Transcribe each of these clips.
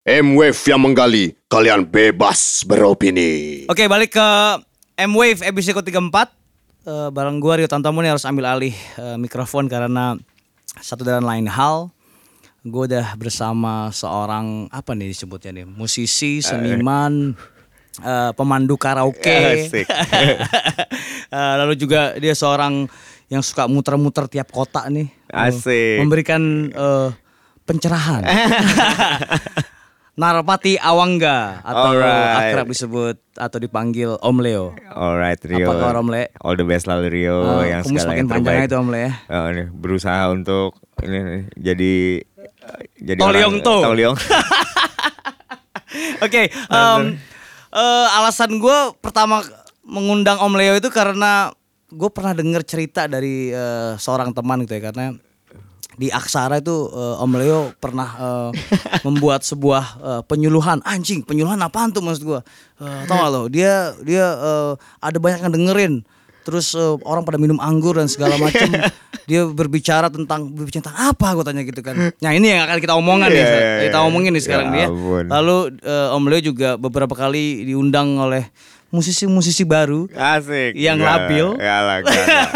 M-Wave yang menggali, kalian bebas beropini. Oke balik ke M-Wave episode 34 uh, Barang gua Rio Tantomo nih harus ambil alih eh, mikrofon karena satu dan lain hal Gue udah bersama seorang apa nih disebutnya nih musisi, seniman, eh, pemandu karaoke. Eh, lalu juga dia seorang yang suka muter-muter tiap kota nih, Eh, Asik. memberikan eh, pencerahan. Narpati Awangga atau Alright. akrab disebut atau dipanggil Om Leo. Alright Rio. Apa kabar, Om Le? All the best lalu Rio Oh, yang segala yang terbaik. itu, Om Le, ya. Ini berusaha untuk ini jadi jadi Toliong tuh. Toliong. Oke, eh, alasan gue pertama mengundang Om Leo itu karena gue pernah dengar cerita dari eh, seorang teman gitu ya karena di Aksara itu eh, Om Leo pernah eh, membuat sebuah eh, penyuluhan. Anjing penyuluhan apaan tuh maksud gue uh, tau gak lo? Dia dia eh, ada banyak yang dengerin. Terus eh, orang pada minum anggur dan segala macam dia berbicara tentang berbicara tentang apa gue tanya gitu kan. Nah ini yang akan kita omongin nih Iya, iya, kita iya. omongin nih sekarang Ya dia ampun. lalu eh, Om Leo juga beberapa kali diundang oleh musisi-musisi baru Asik. Yang Enggak, labil. enggak lah, enggak lah.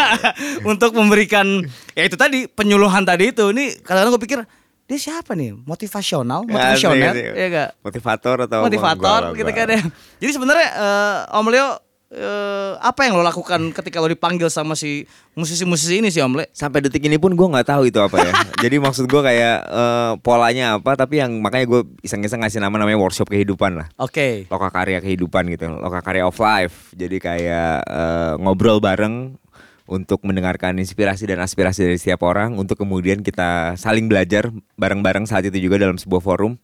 untuk memberikan ya itu tadi penyuluhan tadi itu ini kadang-kadang gue pikir dia siapa nih motivasional asik. ya gak Motivator atau motivator gitu kan ya jadi sebenarnya eh, Om Leo eh, apa yang lo lakukan ketika lo dipanggil sama si musisi-musisi ini sih Om Le Sampai detik ini pun gue nggak tahu itu apa ya. Jadi maksud gue kayak eh, polanya apa, tapi yang makanya gue iseng-iseng ngasih nama namanya workshop kehidupan lah. oke Loka karya kehidupan gitu, loka karya of life. Jadi kayak eh, ngobrol bareng untuk mendengarkan inspirasi dan aspirasi dari setiap orang untuk kemudian kita saling belajar bareng-bareng saat itu juga dalam sebuah forum.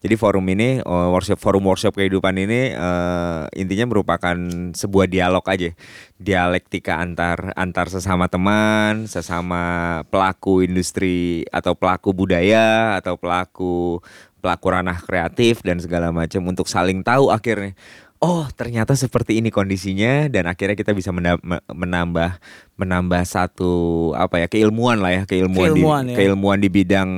Jadi forum ini eh, workshop forum workshop kehidupan ini eh, intinya merupakan sebuah dialog aja, dialektika antar antar sesama teman, sesama pelaku industri atau pelaku budaya atau pelaku pelaku ranah kreatif dan segala macam untuk saling tahu akhirnya. Oh ternyata seperti ini kondisinya dan akhirnya kita bisa mena- me- menambah menambah satu apa ya keilmuan lah ya keilmuan, Keilmuan, di ya. keilmuan di bidang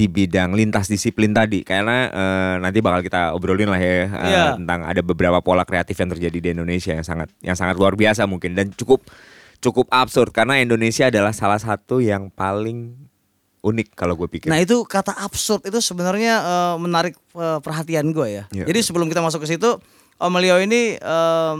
di bidang lintas disiplin tadi karena eh, nanti bakal kita obrolin lah ya eh, Iya. tentang ada beberapa pola kreatif yang terjadi di Indonesia yang sangat yang sangat luar biasa mungkin dan cukup cukup absurd karena Indonesia adalah salah satu yang paling unik kalau gue pikir. Nah itu kata absurd itu sebenarnya eh, menarik eh, perhatian gue ya. Iya. Jadi sebelum kita masuk ke situ, Om Leo ini eh,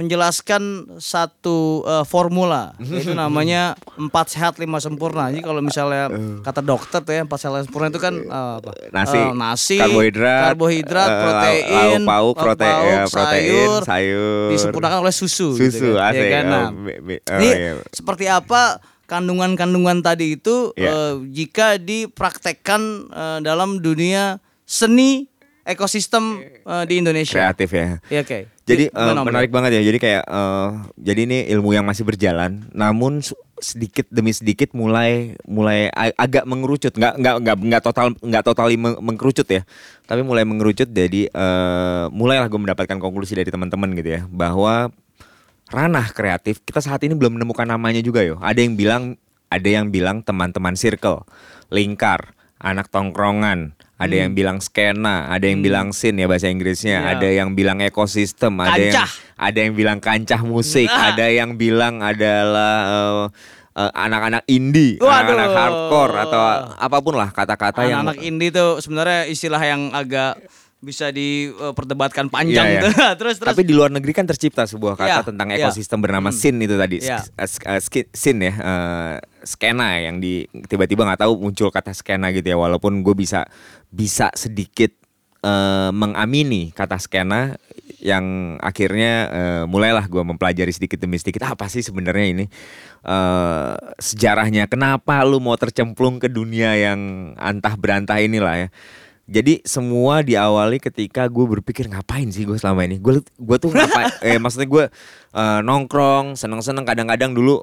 menjelaskan satu eh, formula, yaitu namanya empat sehat lima sempurna. Jadi kalau misalnya kata dokter tuh ya empat sehat lima sempurna itu kan eh, apa? Nasi, Eh, nasi, karbohidrat, karbohidrat, eh, protein, lauk pauk, lauk prote- pauk, ya, protein, sayur, sayur. disempurnakan oleh susu. gitu Susu, kan. Ya kan? Nah, Oh, be- be- oh, ini iya. seperti apa kandungan-kandungan tadi itu Iya. eh, jika dipraktekkan eh, dalam dunia seni ekosistem eh, di Indonesia. kreatif ya. Iya, oke. Jadi Om? menarik banget ya. Jadi kayak eh, jadi ini ilmu yang masih berjalan, namun sedikit demi sedikit mulai mulai agak mengerucut, nggak nggak nggak nggak total nggak totali meng- mengerucut ya, tapi mulai mengerucut. Jadi eh, mulailah gue mendapatkan konklusi dari teman-teman gitu ya, bahwa ranah kreatif kita saat ini belum menemukan namanya juga yo. Ada yang bilang ada yang bilang teman-teman circle, lingkar, anak tongkrongan, ada yang bilang skena, ada yang bilang scene ya bahasa Inggrisnya, Hmm. Iya. ada yang bilang ekosistem, ada yang Kancah. ada yang bilang kancah musik, Nah. ada yang bilang adalah eh, eh, anak-anak indie, Waduh. anak-anak hardcore atau apa pun lah kata-kata yang anak-anak indie itu sebenarnya istilah yang agak bisa diperdebatkan panjang Iya, iya. tuh. terus terus Tapi di luar negeri kan tercipta sebuah kata Iya, tentang iya. ekosistem bernama Hmm. sin itu tadi, eh, ski- sin ya, eh, skena yang di tiba-tiba nggak tahu muncul kata skena gitu ya, walaupun gue bisa bisa sedikit eh, mengamini kata skena yang akhirnya eh, mulailah gue mempelajari sedikit demi sedikit apa sih sebenarnya ini eh, sejarahnya kenapa lu mau tercemplung ke dunia yang antah berantah inilah ya jadi semua diawali ketika gue berpikir ngapain sih gue selama ini? Gue gue tuh ngapain? Eh maksudnya gue eh, nongkrong seneng seneng kadang-kadang dulu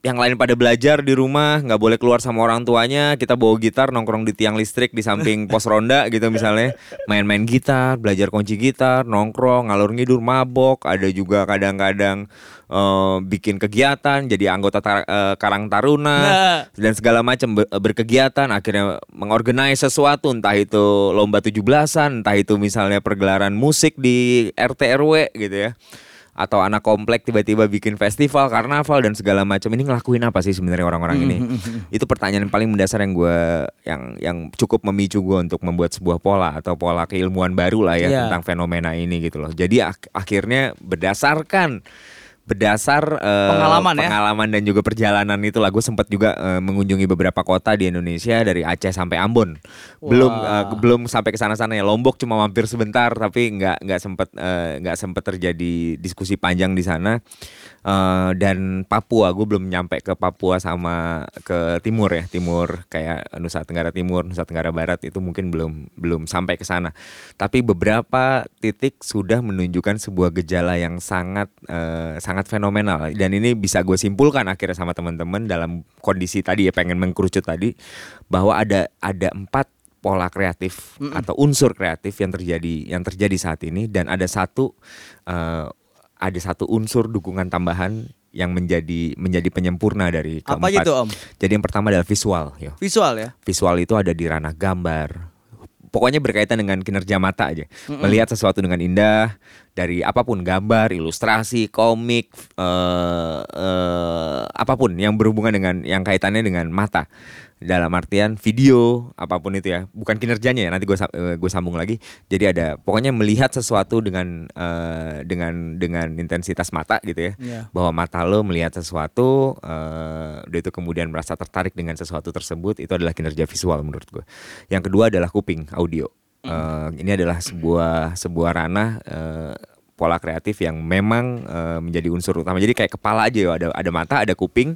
yang lain pada belajar di rumah nggak boleh keluar sama orang tuanya kita bawa gitar nongkrong di tiang listrik di samping pos ronda gitu misalnya main-main gitar belajar kunci gitar nongkrong ngalur ngidur mabok ada juga kadang-kadang eh, bikin kegiatan jadi anggota tar- eh, Karang Taruna Nah. dan segala macam ber- berkegiatan akhirnya mengorganize sesuatu entah itu lomba 17-an entah itu misalnya pergelaran musik di RT RW gitu ya atau anak komplek tiba-tiba bikin festival karnaval dan segala macam. Ini ngelakuin apa sih sebenarnya orang-orang ini? Itu pertanyaan yang paling mendasar yang gue yang yang cukup memicu gue untuk membuat sebuah pola atau pola keilmuan baru lah ya Iya. tentang fenomena ini gitu loh. Jadi ak- akhirnya berdasarkan berdasar eh, Pengalaman ya? pengalaman dan juga perjalanan itu lah. Gue sempat juga eh, mengunjungi beberapa kota di Indonesia dari Aceh sampai Ambon. Belum eh, belum sampai ke sana-sana ya. Lombok cuma mampir sebentar tapi nggak nggak sempat nggak sempat terjadi diskusi panjang di sana Eh, dan Papua gue belum nyampe ke Papua sama ke timur ya timur kayak Nusa Tenggara Timur Nusa Tenggara Barat itu mungkin belum belum sampai ke sana. Tapi beberapa titik sudah menunjukkan sebuah gejala yang sangat eh, sangat fenomenal. Dan ini bisa gue simpulkan akhirnya sama teman-teman dalam kondisi tadi ya pengen mengkerucut tadi bahwa ada ada empat pola kreatif atau unsur kreatif yang terjadi yang terjadi saat ini. Dan ada satu eh, ada satu unsur dukungan tambahan yang menjadi menjadi penyempurna dari Apa keempat. gitu, Om? Jadi yang pertama adalah visual, yo. Visual ya. Visual itu ada di ranah gambar. Pokoknya berkaitan dengan kinerja mata aja. Melihat sesuatu dengan indah dari apa pun gambar, ilustrasi, komik, eh, eh, apa pun yang berhubungan dengan yang kaitannya dengan mata. Dalam artian video, apa pun itu ya, bukan kinerjanya ya. Nanti gue gue sambung lagi. Jadi ada pokoknya melihat sesuatu dengan eh, dengan dengan intensitas mata gitu ya Iya. bahwa mata lo melihat sesuatu, eh udah itu kemudian merasa tertarik dengan sesuatu tersebut, itu adalah kinerja visual menurut gue. Yang kedua adalah kuping, audio. Eh, ini adalah sebuah sebuah ranah eh, pola kreatif yang memang eh, menjadi unsur utama. Jadi kayak kepala aja ya, ada ada mata, ada kuping,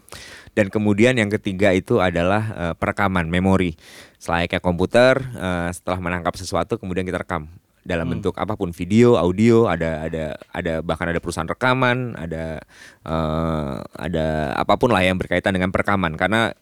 dan kemudian yang ketiga itu adalah eh, perekaman, memori. Selayaknya komputer, eh, setelah menangkap sesuatu kemudian kita rekam. Dalam bentuk apa pun video, audio, ada ada ada bahkan ada perusahaan rekaman, ada eh, ada apa pun lah yang berkaitan dengan perekaman. Karena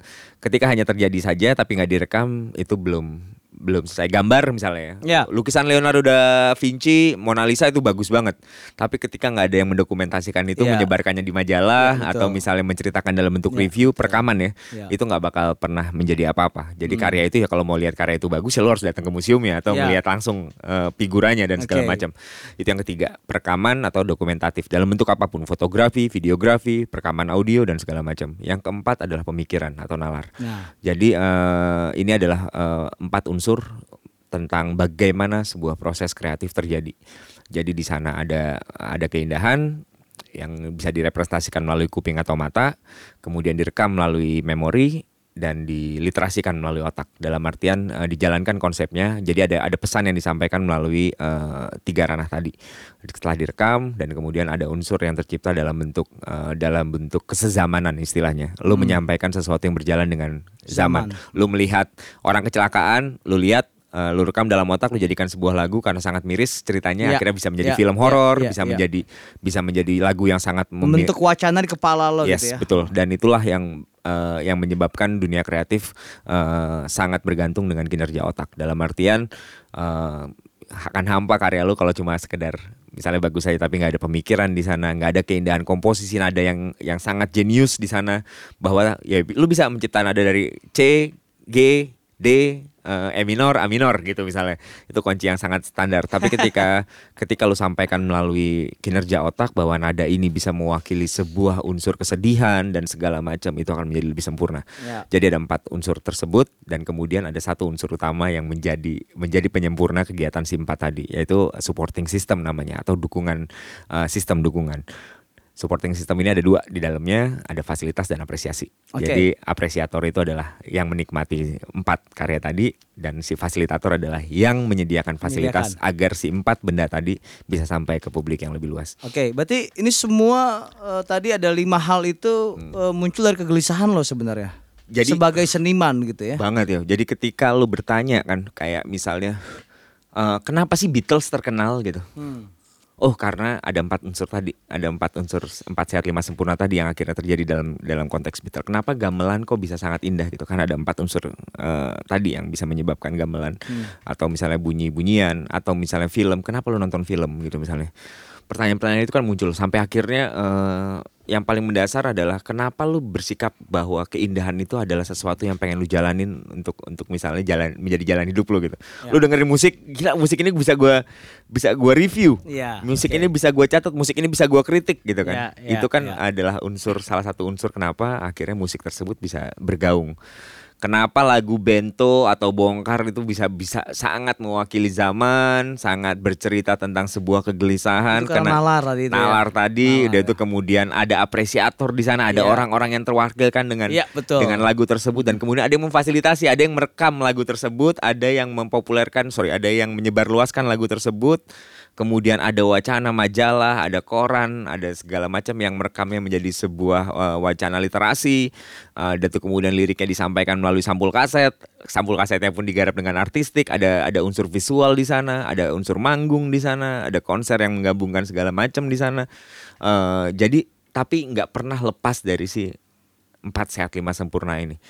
ketika hanya terjadi saja tapi nggak direkam itu belum belum selesai gambar misalnya Ya. lukisan Leonardo da Vinci Mona Lisa itu bagus banget. Tapi ketika nggak ada yang mendokumentasikan itu Ya. menyebarkannya di majalah Ya, atau misalnya menceritakan dalam bentuk Ya, review perekaman ya Ya. itu nggak bakal pernah menjadi apa-apa. Jadi karya itu ya kalau mau lihat karya itu bagus ya lo harus datang ke museum ya atau Ya. melihat langsung eh, figuranya dan segala Oke. macam. Itu yang ketiga perekaman atau dokumentatif. Dalam bentuk apa pun fotografi videografi perekaman audio dan segala macam. Yang keempat adalah pemikiran atau nalar. Nah, jadi eh, ini adalah eh, empat unsur tentang bagaimana sebuah proses kreatif terjadi. Jadi di sana ada ada keindahan yang bisa direpresentasikan melalui kuping atau mata, kemudian direkam melalui memori dan diliterasikan melalui otak. Dalam artian eh, dijalankan konsepnya. Jadi ada ada pesan yang disampaikan melalui eh, tiga ranah tadi. Setelah direkam dan kemudian ada unsur yang tercipta dalam bentuk eh, dalam bentuk kesezamanan istilahnya. Lu menyampaikan sesuatu yang berjalan dengan zaman. Zaman. Lu melihat orang kecelakaan, lu lihat eh, lu rekam dalam otak, lu jadikan sebuah lagu karena sangat miris ceritanya Ya, akhirnya bisa menjadi ya, film horor, ya, bisa ya. menjadi bisa menjadi lagu yang sangat membentuk wacana di kepala lo yes, gitu ya. betul. Dan itulah yang eh, yang menyebabkan dunia kreatif eh, sangat bergantung dengan kinerja otak. Dalam artian eh, akan hampa karya lu kalau cuma sekedar misalnya bagus saja tapi nggak ada pemikiran di sana, nggak ada keindahan komposisi nada yang yang sangat jenius di sana bahwa ya lu bisa menciptakan nada dari C, G, D, eh, E minor, A minor gitu misalnya. Itu kunci yang sangat standar. Tapi ketika ketika lu sampaikan melalui kinerja otak bahwa nada ini bisa mewakili sebuah unsur kesedihan dan segala macam itu akan menjadi lebih sempurna. Ya. Jadi ada empat unsur tersebut dan kemudian ada satu unsur utama yang menjadi menjadi penyempurna kegiatan si empat tadi yaitu supporting system namanya atau dukungan eh, sistem dukungan. Supporting system ini ada dua di dalamnya ada fasilitas dan apresiasi. Oke. Jadi apresiator itu adalah yang menikmati empat karya tadi dan si fasilitator adalah yang menyediakan fasilitas agar si empat benda tadi bisa sampai ke publik yang lebih luas. Oke, berarti ini semua eh, tadi ada lima hal itu eh, muncul dari kegelisahan lo sebenarnya. Hmm. Jadi- sebagai seniman gitu ya. Banget ya. Jadi ketika lu bertanya kan kayak misalnya eh, kenapa sih Beatles terkenal gitu? Oh karena ada empat unsur tadi, ada empat unsur empat sehat lima sempurna tadi yang akhirnya terjadi dalam dalam konteks Beatle. Kenapa gamelan kok bisa sangat indah gitu? Karena ada empat unsur eh, tadi yang bisa menyebabkan gamelan atau misalnya bunyi-bunyian atau misalnya film. Kenapa lu nonton film gitu misalnya? Pertanyaan-pertanyaan itu kan muncul sampai akhirnya eh, yang paling mendasar adalah kenapa lu bersikap bahwa keindahan itu adalah sesuatu yang pengen lu jalanin untuk untuk misalnya jalan menjadi jalan hidup lu gitu. Lu dengerin musik, gila musik ini bisa gua bisa gua review. Iya, musik oke. ini bisa gua catat, musik ini bisa gua kritik gitu kan. Ya, ya, itu kan ya. adalah unsur salah satu unsur kenapa akhirnya musik tersebut bisa bergaung. Kenapa lagu Bento atau Bongkar itu bisa bisa sangat mewakili zaman, sangat bercerita tentang sebuah kegelisahan Itu karena nalar tadi itu ya. nalar tadi, Nalar udah ya. itu kemudian ada apresiator di sana, ada Iya. orang-orang yang terwakilkan dengan Iya, betul. dengan lagu tersebut dan kemudian ada yang memfasilitasi, ada yang merekam lagu tersebut, ada yang mempopulerkan, sorry, ada yang menyebarluaskan lagu tersebut. Kemudian ada wacana majalah, ada koran, ada segala macam yang merekamnya menjadi sebuah eh, wacana literasi. Eh, dan itu kemudian liriknya disampaikan melalui sampul kaset. Sampul kasetnya pun digarap dengan artistik. Ada ada unsur visual di sana, ada unsur manggung di sana, ada konser yang menggabungkan segala macam di sana. Eh, jadi tapi nggak pernah lepas dari si empat sehat lima sempurna ini.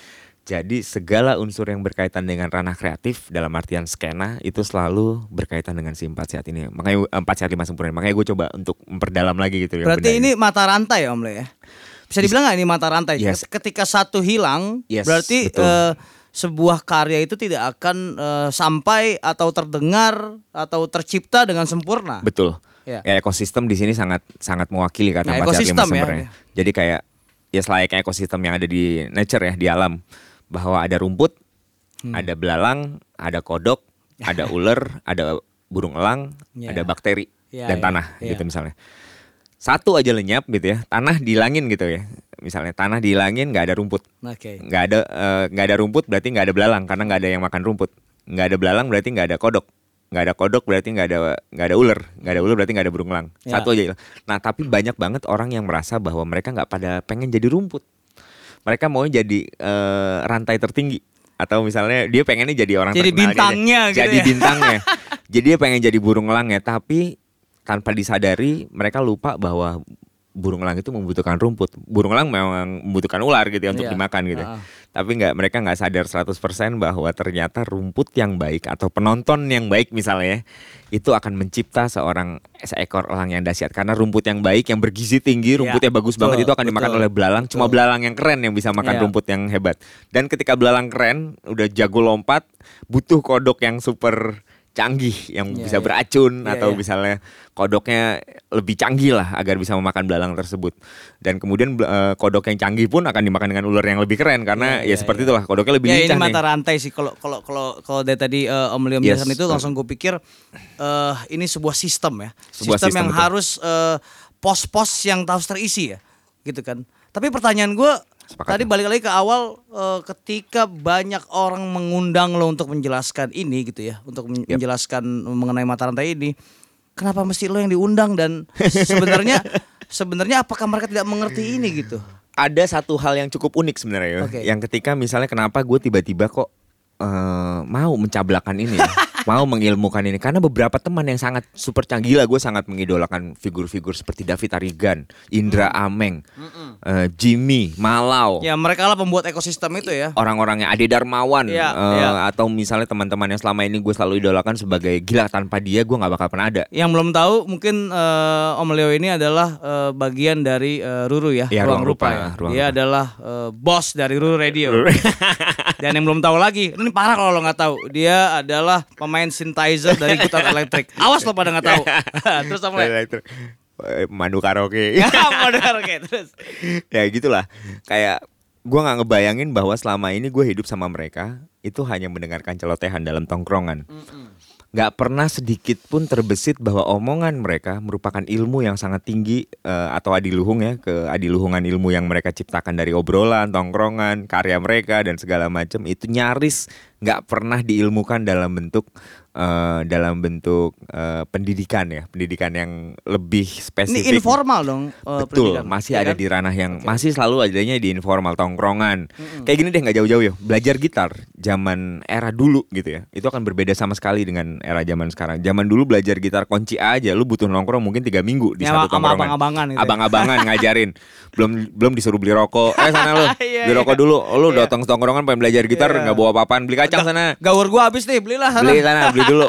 Jadi segala unsur yang berkaitan dengan ranah kreatif dalam artian skena itu selalu berkaitan dengan si empat sehat ini. Makanya eh, empat sehat lima sempurna. Makanya gue coba untuk memperdalam lagi gitu. Berarti ini mata rantai ya Om Le ya? Bisa dibilang nggak ini mata rantai? Yes. Ketika satu hilang, Yes, berarti betul. eh, sebuah karya itu tidak akan eh, sampai atau terdengar atau tercipta dengan sempurna. Betul. Ya. Ya. ekosistem di sini sangat sangat mewakili kata Ya, lima ekosistem ya. sempurna. Jadi kayak ya selayaknya ekosistem yang ada di nature ya di alam bahwa ada rumput, Hmm. ada belalang, ada kodok, ada ular, ada burung elang, Ya. ada bakteri Ya, dan ya, tanah ya. gitu misalnya. Satu aja lenyap gitu ya, tanah dihilangin gitu ya. Misalnya tanah dihilangin nggak ada rumput, nggak ada eh, nggak ada rumput berarti nggak ada belalang karena nggak ada yang makan rumput. Nggak ada belalang berarti nggak ada kodok. Nggak ada kodok berarti nggak ada nggak ada ular. Nggak ada ular berarti nggak ada burung elang. Ya. Satu aja. Nah tapi banyak banget orang yang merasa bahwa mereka nggak pada pengen jadi rumput. Mereka mau jadi eh, rantai tertinggi atau misalnya dia pengennya jadi orang Jadi terkenal bintangnya gitu jadi ya. bintangnya. jadi dia pengen jadi burung elang ya tapi tanpa disadari mereka lupa bahwa burung elang itu membutuhkan rumput. Burung elang memang membutuhkan ular gitu ya untuk Iya. dimakan gitu. Ah. Tapi nggak mereka nggak sadar 100% bahwa ternyata rumput yang baik atau penonton yang baik misalnya itu akan mencipta seorang seekor elang yang dahsyat karena rumput yang baik yang bergizi tinggi, rumputnya bagus betul, banget itu akan dimakan betul, oleh belalang. Cuma betul. belalang yang keren yang bisa makan Iya. rumput yang hebat. Dan ketika belalang keren, udah jago lompat, butuh kodok yang super canggih yang Iya, bisa iya. beracun Iya, atau iya. misalnya kodoknya lebih canggih lah agar bisa memakan belalang tersebut. Dan kemudian eh, kodok yang canggih pun akan dimakan dengan ular yang lebih keren karena iya, ya seperti iya. itulah kodoknya lebih ini lincah mata nih. rantai sih kalau kalau kalau kalau dari tadi eh, Om Leo Yes. menjelaskan itu langsung gue pikir eh ini sebuah sistem ya Sebuah sistem, sistem, yang betul. harus eh, pos-pos yang harus terisi ya gitu kan tapi pertanyaan gue Sepakat. tadi balik lagi ke awal eh, ketika banyak orang mengundang lo untuk menjelaskan ini gitu ya untuk men- Yap. menjelaskan mengenai mata rantai ini kenapa mesti lo yang diundang dan sebenarnya sebenarnya apakah mereka tidak mengerti ini gitu Ada satu hal yang cukup unik sebenarnya ya. Oke. Yang ketika misalnya kenapa gue tiba-tiba kok eh, mau mencablakan ini ya. mau mengilmukan ini karena beberapa teman yang sangat super canggih lah gue sangat mengidolakan figur-figur seperti David Arigan, Indra Ameng, eh, Jimmy, Malau. ya mereka lah pembuat ekosistem itu ya orang-orangnya Ade Darmawan Iya, eh, iya. atau misalnya teman-teman yang selama ini gue selalu idolakan sebagai gila tanpa dia gue nggak bakal pernah ada Yang belum tahu mungkin eh, Om Leo ini adalah eh, bagian dari eh, Ruru ya, Iya, Ruang, Ruang Rupa. Rupa, ya. Ruang Dia Rupa. adalah eh, bos dari Ruru Radio. Dan yang belum tahu lagi, ini parah kalau lo nggak tahu. Dia adalah pemain synthesizer dari gitar elektrik. Awas lo pada nggak tahu. Terus Om Leo. Eh, Mandu karaoke Ya, benar oke terus. ya gitulah kayak gue nggak ngebayangin bahwa selama ini gue hidup sama mereka itu hanya mendengarkan celotehan dalam tongkrongan nggak pernah sedikit pun terbesit bahwa omongan mereka merupakan ilmu yang sangat tinggi eh, atau adiluhung ya ke adiluhungan ilmu yang mereka ciptakan dari obrolan tongkrongan karya mereka dan segala macam. Itu nyaris nggak pernah diilmukan dalam bentuk eh, dalam bentuk eh, pendidikan ya, pendidikan yang lebih Ini spesifik. informal dong. eh, Betul, pendidikan. masih Ya ada kan? di ranah yang masih selalu adanya di informal tongkrongan. Kayak gini deh nggak jauh-jauh ya. Belajar gitar zaman era dulu gitu ya. Itu akan berbeda sama sekali dengan era zaman sekarang. Zaman dulu belajar gitar kunci aja lu butuh nongkrong mungkin tiga minggu di Ya, satu tongkrongan. abang-abangan gitu ya. Abang-abangan ngajarin. Belum belum disuruh beli rokok. Eh sana lu. Iya, beli rokok iya. dulu. Oh, Lu Iya. datang tongkrongan pengen belajar gitar Iya. nggak bawa apa-apaan. Beli kacang sana. Gaur gua habis nih, belilah sana. Beli sana, beli dulu.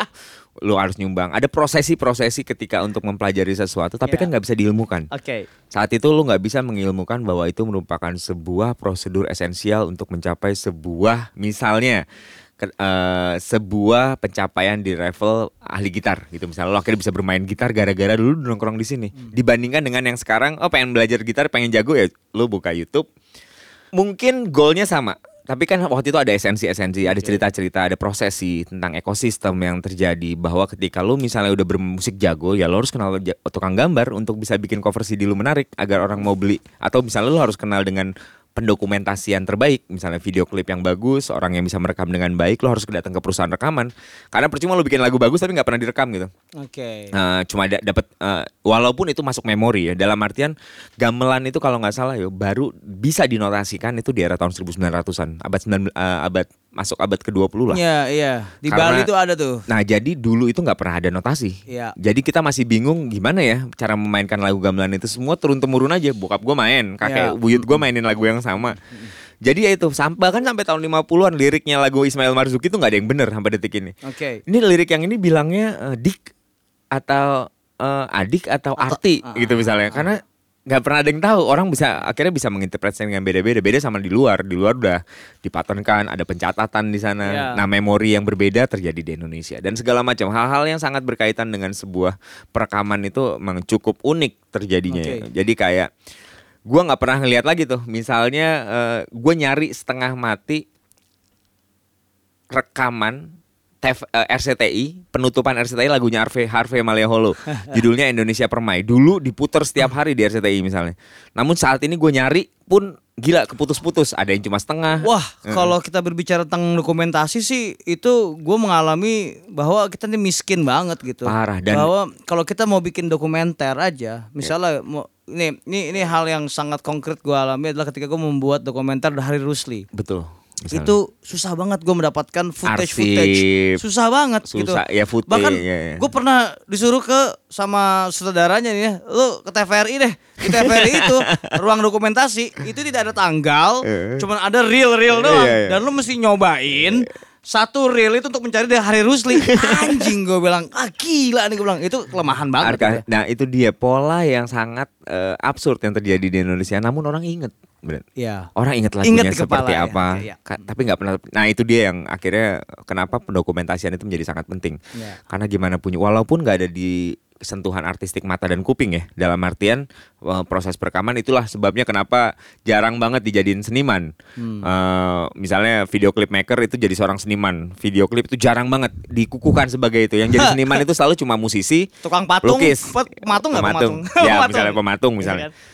Lu harus nyumbang. Ada prosesi-prosesi ketika untuk mempelajari sesuatu, tapi Iya. kan nggak bisa diilmukan. Oke. Saat itu lu nggak bisa mengilmukan bahwa itu merupakan sebuah prosedur esensial untuk mencapai sebuah misalnya ke- eh, sebuah pencapaian di level ahli gitar gitu misalnya lo akhirnya bisa bermain gitar gara-gara dulu nongkrong di sini dibandingkan dengan yang sekarang oh pengen belajar gitar pengen jago ya lu buka YouTube mungkin goalnya sama tapi kan waktu itu ada esensi-esensi, ada cerita-cerita, ada prosesi tentang ekosistem yang terjadi bahwa ketika lu misalnya udah bermusik jago, ya lo harus kenal tukang gambar untuk bisa bikin cover CD lu menarik agar orang mau beli. Atau misalnya lu harus kenal dengan pendokumentasian terbaik, misalnya video klip yang bagus, orang yang bisa merekam dengan baik, lo harus datang ke perusahaan rekaman. Karena percuma lu bikin lagu bagus tapi nggak pernah direkam gitu. Oke. Nah, cuma da- dapat eh, walaupun itu masuk memori ya dalam artian gamelan itu kalau nggak salah ya baru bisa dinotasikan itu di era tahun 1900-an abad 9 eh, abad masuk abad ke-20 lah. Iya, iya. Di Karena- Bali tuh ada tuh. Nah, jadi dulu itu nggak pernah ada notasi. Iya. Jadi kita masih bingung gimana ya cara memainkan lagu gamelan itu semua turun temurun aja. Bokap gue main, kakek Iya. buyut gue mainin lagu yang sama. Jadi ya itu sam- bahkan sampai tahun 50-an liriknya lagu Ismail Marzuki itu nggak ada yang bener sampai detik ini. Oke. Ini lirik yang ini bilangnya eh, dik atau eh, adik atau, arti ah, gitu misalnya. Karena nggak pernah ada yang tahu. Orang bisa akhirnya bisa menginterpretasikan dengan beda-beda. Beda sama di luar. Di luar udah dipatenkan, ada pencatatan di sana. Iya. Nah, memori yang berbeda terjadi di Indonesia dan segala macam hal-hal yang sangat berkaitan dengan sebuah perekaman itu memang cukup unik terjadinya. ya. Oke. Jadi kayak gua nggak pernah ngeliat lagi tuh. Misalnya eh, gue nyari setengah mati rekaman TF, eh, RCTI penutupan RCTI lagunya Harvey Harvey Maleholo judulnya Indonesia Permai. Dulu diputer setiap hari di RCTI misalnya. Namun saat ini gue nyari pun gila keputus-putus. Ada yang cuma setengah. Wah, kalau kita berbicara tentang dokumentasi sih itu gue mengalami bahwa kita nih miskin banget gitu. Parah, dan- bahwa kalau kita mau bikin dokumenter aja, misalnya mau ini ini ini hal yang sangat konkret gue alami adalah ketika gue membuat dokumenter Hari Rusli. betul misalnya. Itu susah banget gue mendapatkan footage Arsip. footage. Susah banget gitu. Susah, ya, footage, Bahkan ya, ya. gue pernah disuruh ke sama saudaranya nih ya, lu ke TVRI deh. Di TVRI itu ruang dokumentasi itu tidak ada tanggal, Eh. cuman ada reel-reel doang Iya, iya. dan lu mesti nyobain satu reel itu untuk mencari dari Hari Rusli. Anjing gue bilang, ah gila nih gue bilang itu kelemahan banget. Arka- gitu ya. nah itu dia pola yang sangat eh, absurd yang terjadi di Indonesia namun orang inget. Iya. Orang inget lagunya Inget kepala, seperti ya, apa, ya, ya. Ka- tapi nggak pernah. Nah itu dia yang akhirnya kenapa pendokumentasian itu menjadi sangat penting. Ya. Karena gimana punya, walaupun nggak ada di sentuhan artistik mata dan kuping ya, dalam artian eh, proses perekaman itulah sebabnya kenapa jarang banget dijadiin seniman. Hmm. Eh, misalnya video klip maker itu jadi seorang seniman, video klip itu jarang banget dikukuhkan sebagai itu. Yang jadi seniman itu selalu cuma musisi, Tukang patung, lukis, pe- pematung nggak pematung. pematung? Ya Pematung. misalnya pematung Iya misalnya kan?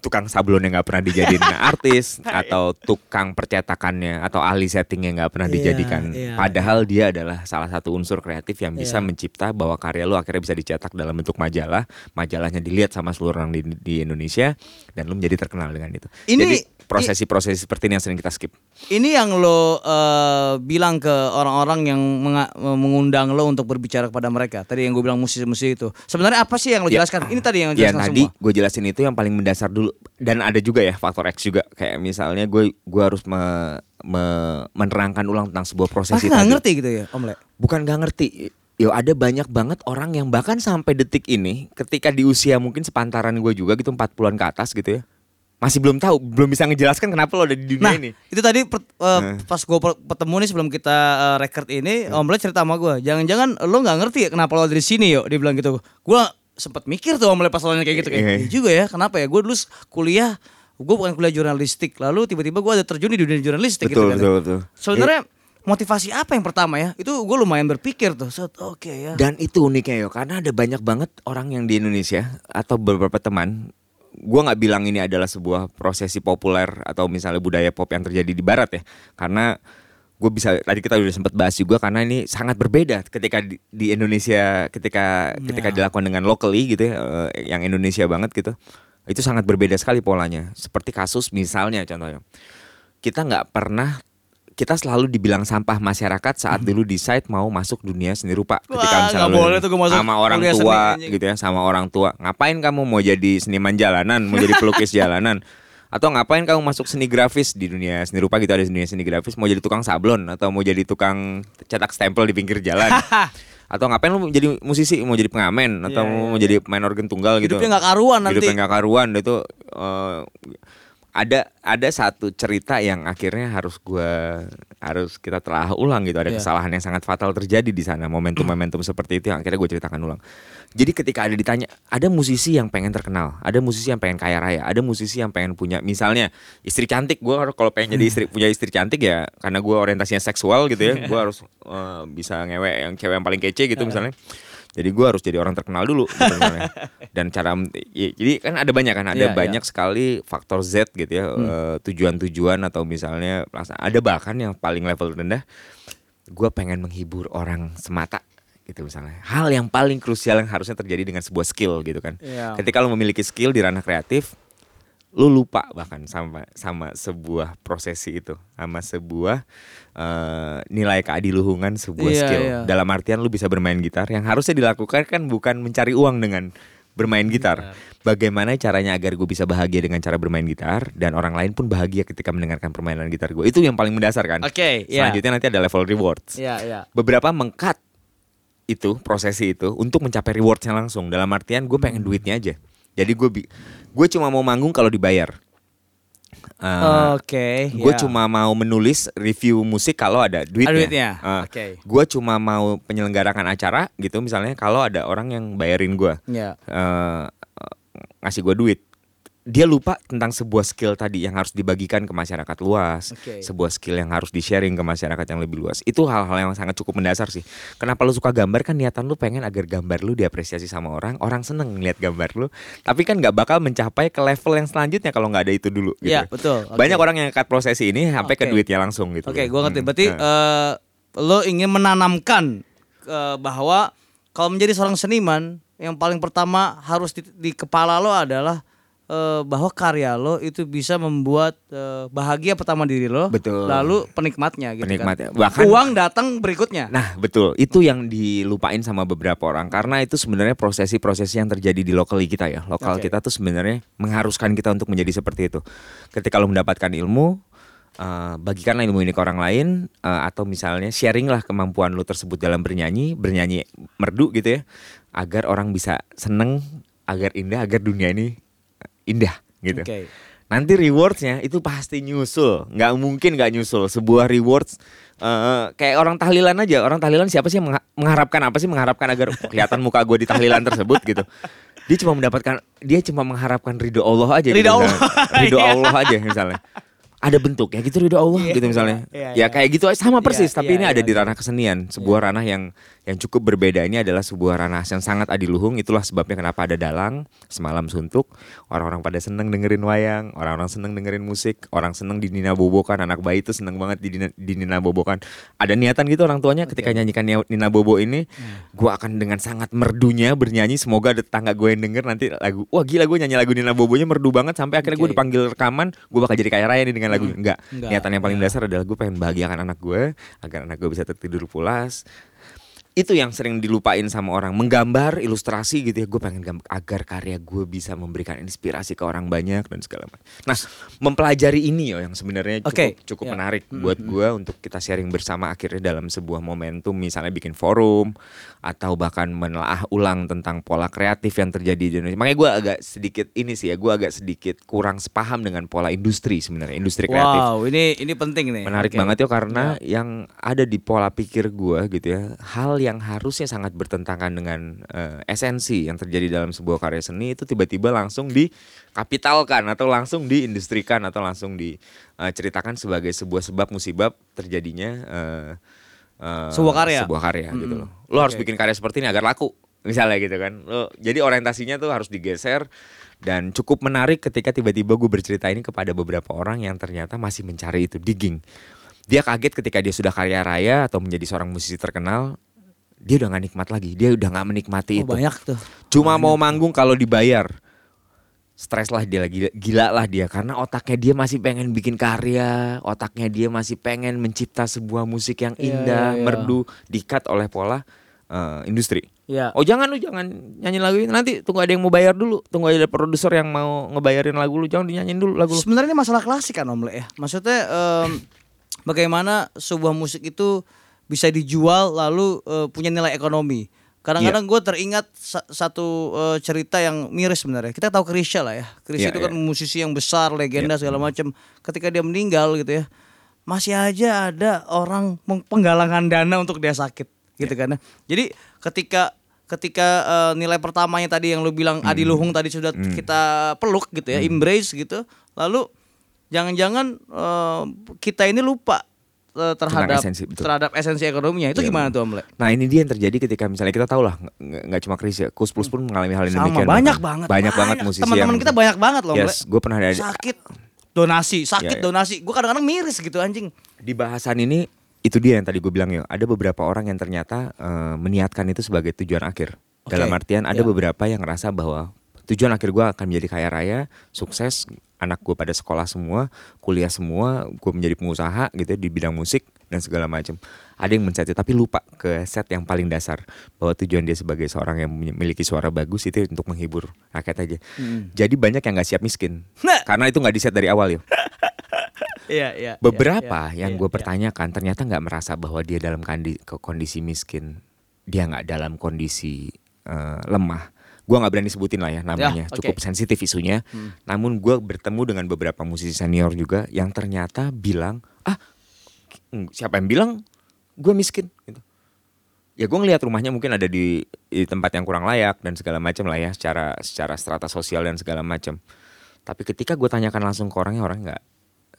Tukang sablon yang nggak pernah dijadiin artis atau tukang percetakannya atau ahli setting yang nggak pernah Iya, dijadikan. iya, padahal dia adalah salah satu unsur kreatif yang bisa Iya. mencipta bahwa karya lu akhirnya bisa dicetak dalam bentuk majalah. Majalahnya dilihat sama seluruh orang di, di Indonesia dan lu menjadi terkenal dengan itu. Ini- jadi prosesi-prosesi seperti ini yang sering kita skip Ini yang lo eh, bilang ke orang-orang yang mengundang lo untuk berbicara kepada mereka. Tadi yang gue bilang musisi-musisi itu. Sebenarnya apa sih yang lo Ya. jelaskan? Ini tadi yang lo Ya jelaskan tadi semua. gue jelasin itu yang paling mendasar dulu dan ada juga ya faktor X juga kayak misalnya gue gue harus me- me- menerangkan ulang tentang sebuah Ah, prosesi nggak tadi. ngerti gitu ya, Om Le. bukan gak ngerti Yo ada banyak banget orang yang bahkan sampai detik ini ketika di usia mungkin sepantaran gue juga gitu 40-an ke atas gitu ya masih belum tahu belum bisa ngejelaskan kenapa lo ada di dunia Nah, ini itu tadi per- eh, pas gue ketemu nih sebelum kita eh, record ini, Om Le cerita sama gue, jangan-jangan lo nggak ngerti ya kenapa lo ada di sini yo? Dia bilang gitu. Gue sempet mikir tuh Om Le pas lo kayak gitu kayak, Iya. "Iya juga ya, kenapa ya? Gue dulu kuliah, gue bukan kuliah jurnalistik, lalu tiba-tiba gue ada terjun di dunia jurnalistik gitu betul kan. betul betul Sebenarnya motivasi apa yang pertama ya? Itu gue lumayan berpikir tuh. Set, Oke ya. Dan itu uniknya yo, karena ada banyak banget orang yang di Indonesia atau beberapa teman, gua nggak bilang ini adalah sebuah prosesi populer atau misalnya budaya pop yang terjadi di Barat ya, karena gue bisa tadi kita udah sempat bahas juga karena ini sangat berbeda ketika di, di Indonesia ketika ketika Ya. dilakukan dengan locally gitu ya eh, yang Indonesia banget gitu. Itu sangat berbeda sekali polanya. Seperti kasus misalnya contohnya. Kita nggak pernah kita selalu dibilang sampah masyarakat saat dulu decide mau masuk dunia seni rupa. Ketika. Wah, misalnya boleh tuh masuk sama orang tua gitu ya sama orang tua. Ngapain kamu mau jadi seniman jalanan mau jadi pelukis jalanan? Atau ngapain kamu masuk seni grafis di dunia seni rupa gitu ada dunia seni grafis mau jadi tukang sablon atau mau jadi tukang cetak stempel di pinggir jalan? Atau ngapain lu jadi musisi mau jadi pengamen atau Iya, mau jadi pemain organ tunggal gitu? Hidupnya nggak karuan nanti. hidupnya nggak karuan itu eh, ada ada satu cerita yang akhirnya harus gua harus kita telah ulang gitu. Ada Iya. kesalahan yang sangat fatal terjadi di sana momentum-momentum seperti itu yang akhirnya gue ceritakan ulang. Jadi ketika ada ditanya ada musisi yang pengen terkenal ada musisi yang pengen kaya raya ada musisi yang pengen punya misalnya istri cantik gua kalau pengen jadi istri punya istri cantik ya karena gua orientasinya seksual gitu ya gua harus eh, bisa ngewek yang cewek yang paling kece gitu misalnya jadi gua harus jadi orang terkenal dulu gitu dan cara ya, jadi kan ada banyak kan ada Iya, iya. banyak sekali faktor Z gitu ya eh, tujuan-tujuan atau misalnya ada bahkan yang paling level rendah gua pengen menghibur orang semata gitu misalnya hal yang paling krusial yang harusnya terjadi dengan sebuah skill gitu kan Iya. ketika lo memiliki skill di ranah kreatif lu lupa bahkan sama sama sebuah prosesi itu sama sebuah eh, nilai keadiluhungan sebuah Iya, skill. iya. dalam artian lu bisa bermain gitar yang harusnya dilakukan kan bukan mencari uang dengan bermain gitar. Bagaimana caranya agar gue bisa bahagia dengan cara bermain gitar dan orang lain pun bahagia ketika mendengarkan permainan gitar gue itu yang paling mendasar kan Oke, iya. selanjutnya nanti ada level rewards. Iya, iya. beberapa mengkat itu prosesi itu untuk mencapai rewardnya langsung. Dalam artian gue pengen duitnya aja jadi gue bi- gue cuma mau manggung kalau dibayar Eh, Oke. gue ya. cuma mau menulis review musik kalau ada duitnya. Duitnya, Eh, oke. Gue cuma mau penyelenggarakan acara gitu misalnya kalau ada orang yang bayarin gue Ya. eh, ngasih gue duit. Dia lupa tentang sebuah skill tadi yang harus dibagikan ke masyarakat luas, Oke. sebuah skill yang harus di sharing ke masyarakat yang lebih luas. Itu hal-hal yang sangat cukup mendasar sih. Kenapa lu suka gambar kan niatan lu pengen agar gambar lu diapresiasi sama orang, orang seneng ngeliat gambar lu. Tapi kan nggak bakal mencapai ke level yang selanjutnya kalau nggak ada itu dulu. Gitu. Iya, betul. Oke. Banyak orang yang cut prosesi ini sampai ke Oke. duitnya langsung gitu. Oke, ya. gua ngerti. Hmm. Berarti Nah. eh, lo ingin menanamkan eh, bahwa kalau menjadi seorang seniman, yang paling pertama harus di, di kepala lo adalah eh, bahwa karya lo itu bisa membuat eh, bahagia pertama diri lo, Betul. lalu penikmatnya gitu Penikmatnya. kan. Bahkan- Uang datang berikutnya. Nah betul itu yang dilupain sama beberapa orang karena itu sebenarnya prosesi-prosesi yang terjadi di lokal kita ya lokal Oke. kita tuh sebenarnya mengharuskan kita untuk menjadi seperti itu ketika lo mendapatkan ilmu eh, bagikanlah ilmu ini ke orang lain eh, atau misalnya sharinglah kemampuan lo tersebut dalam bernyanyi bernyanyi merdu gitu ya agar orang bisa seneng agar indah agar dunia ini indah gitu Oke. Nanti rewardsnya itu pasti nyusul, nggak mungkin nggak nyusul. Sebuah rewards eh, kayak orang tahlilan aja. Orang tahlilan siapa sih yang mengha- mengharapkan apa sih? Mengharapkan agar kelihatan muka gue di tahlilan tersebut gitu. Dia cuma mendapatkan, dia cuma mengharapkan ridho Allah aja. Ridho gitu, Allah. ridho Iya. Allah aja misalnya. Ada bentuknya gitu ridho Allah Iya, gitu misalnya. iya, ya iya. kayak gitu sama persis. Iya, tapi iya, ini iya, ada di iya. ranah kesenian, sebuah ranah yang yang cukup berbeda. Ini adalah sebuah ranah yang sangat adiluhung. Itulah sebabnya kenapa ada dalang semalam suntuk. Orang-orang pada seneng dengerin wayang, orang-orang seneng dengerin musik, orang seneng di Nina Bobokan. Anak bayi itu seneng banget di Nina, di Nina Bobokan. Ada niatan gitu orang tuanya ketika nyanyikan Nina Bobo ini, gua akan dengan sangat merdunya bernyanyi. Semoga ada tetangga gue yang denger nanti lagu. Wah gila gue nyanyi lagu Nina Bobonya merdu banget sampai akhirnya gue Oke. dipanggil rekaman. Gue bakal jadi kaya raya nih dengan lagu. Enggak. Enggak. Niatan yang paling Enggak. dasar adalah gue pengen bahagiakan anak gue agar anak gue bisa tertidur pulas itu yang sering dilupain sama orang. Menggambar ilustrasi gitu ya. Gue pengen gambar agar karya gue bisa memberikan inspirasi ke orang banyak dan segala macam. Nah mempelajari ini yo yang sebenarnya cukup Oke, cukup ya. menarik buat gue untuk kita sharing bersama akhirnya dalam sebuah momentum. Misalnya bikin forum atau bahkan menelaah ulang tentang pola kreatif yang terjadi di Indonesia. Makanya gue agak sedikit ini sih ya gue agak sedikit kurang sepaham dengan pola industri sebenarnya industri kreatif. Wow, ini ini penting nih. Menarik Oke. banget ya karena yang ada di pola pikir gua gitu ya, hal yang harusnya sangat bertentangan dengan eh, esensi yang terjadi dalam sebuah karya seni itu tiba-tiba langsung dikapitalkan atau langsung diindustrikan atau langsung diceritakan sebagai sebuah sebab musibab terjadinya eh, eh, Sebuah karya. sebuah karya gitu Mm-mm. loh. Lo harus Oke. bikin karya seperti ini agar laku misalnya gitu kan. Lo jadi orientasinya tuh harus digeser dan cukup menarik ketika tiba-tiba gue bercerita ini kepada beberapa orang yang ternyata masih mencari itu digging dia kaget ketika dia sudah kaya raya atau menjadi seorang musisi terkenal dia udah nggak nikmat lagi. Dia udah nggak menikmati Oh, itu. banyak tuh. cuma mau manggung kalau dibayar. Stres lah dia lagi gila lah dia. Karena otaknya dia masih pengen bikin karya. Otaknya dia masih pengen mencipta sebuah musik yang Iya, indah iya, iya. merdu dikat oleh pola eh, industri. Iya. oh jangan lu jangan nyanyi lagu ini. Nanti tunggu ada yang mau bayar dulu. Tunggu ada produser yang mau ngebayarin lagu lu. Jangan dinyanyiin dulu lagu lu. Sebenarnya ini masalah klasik kan Om Le ya. Maksudnya em, bagaimana sebuah musik itu bisa dijual lalu eh, punya nilai ekonomi. Kadang-kadang Iya. gue teringat sa- satu eh, cerita yang miris sebenarnya. Kita tahu Krisya lah ya. Krisya Iya, itu kan iya. musisi yang besar, legenda segala macam. Ketika dia meninggal gitu ya, masih aja ada orang penggalangan dana untuk dia sakit gitu kan. Jadi ketika ketika eh, nilai pertamanya tadi yang lu bilang Adi Hmm. Luhung tadi sudah kita peluk gitu ya, embrace gitu. Lalu jangan-jangan eh, kita ini lupa terhadap esensi, betul. terhadap esensi ekonominya. Itu Iya, gimana tuh Om Le? Nah ini dia yang terjadi ketika misalnya kita tahu lah nggak cuma Chris ya, Kus Plus pun mengalami hal yang demikian. banyak banget. banyak banget musisi Teman-teman yang- kita banyak banget loh. Yes, gue pernah ada Sakit donasi, sakit Iya, iya. donasi. Gue kadang-kadang miris gitu anjing. di bahasan ini itu dia yang tadi gue bilang ya ada beberapa orang yang ternyata eh, meniatkan itu sebagai tujuan akhir Oke, dalam artian ada ya. beberapa yang ngerasa bahwa tujuan akhir gue akan menjadi kaya raya sukses anak gue pada sekolah semua kuliah semua gue menjadi pengusaha gitu ya, di bidang musik dan segala macam ada yang itu, tapi lupa ke set yang paling dasar bahwa tujuan dia sebagai seorang yang memiliki suara bagus itu untuk menghibur rakyat aja jadi banyak yang nggak siap miskin Nah. karena itu nggak di set dari awal ya Iya, iya. beberapa iya, yang iya, gue iya. pertanyakan ternyata nggak merasa bahwa dia dalam kondisi miskin dia nggak dalam kondisi eh, lemah gue nggak berani sebutin lah ya namanya oke. cukup sensitif isunya namun gue bertemu dengan beberapa musisi senior juga yang ternyata bilang ah siapa yang bilang gue miskin gitu ya gue ngelihat rumahnya mungkin ada di, di tempat yang kurang layak dan segala macam lah ya secara secara strata sosial dan segala macam tapi ketika gue tanyakan langsung ke orangnya orang nggak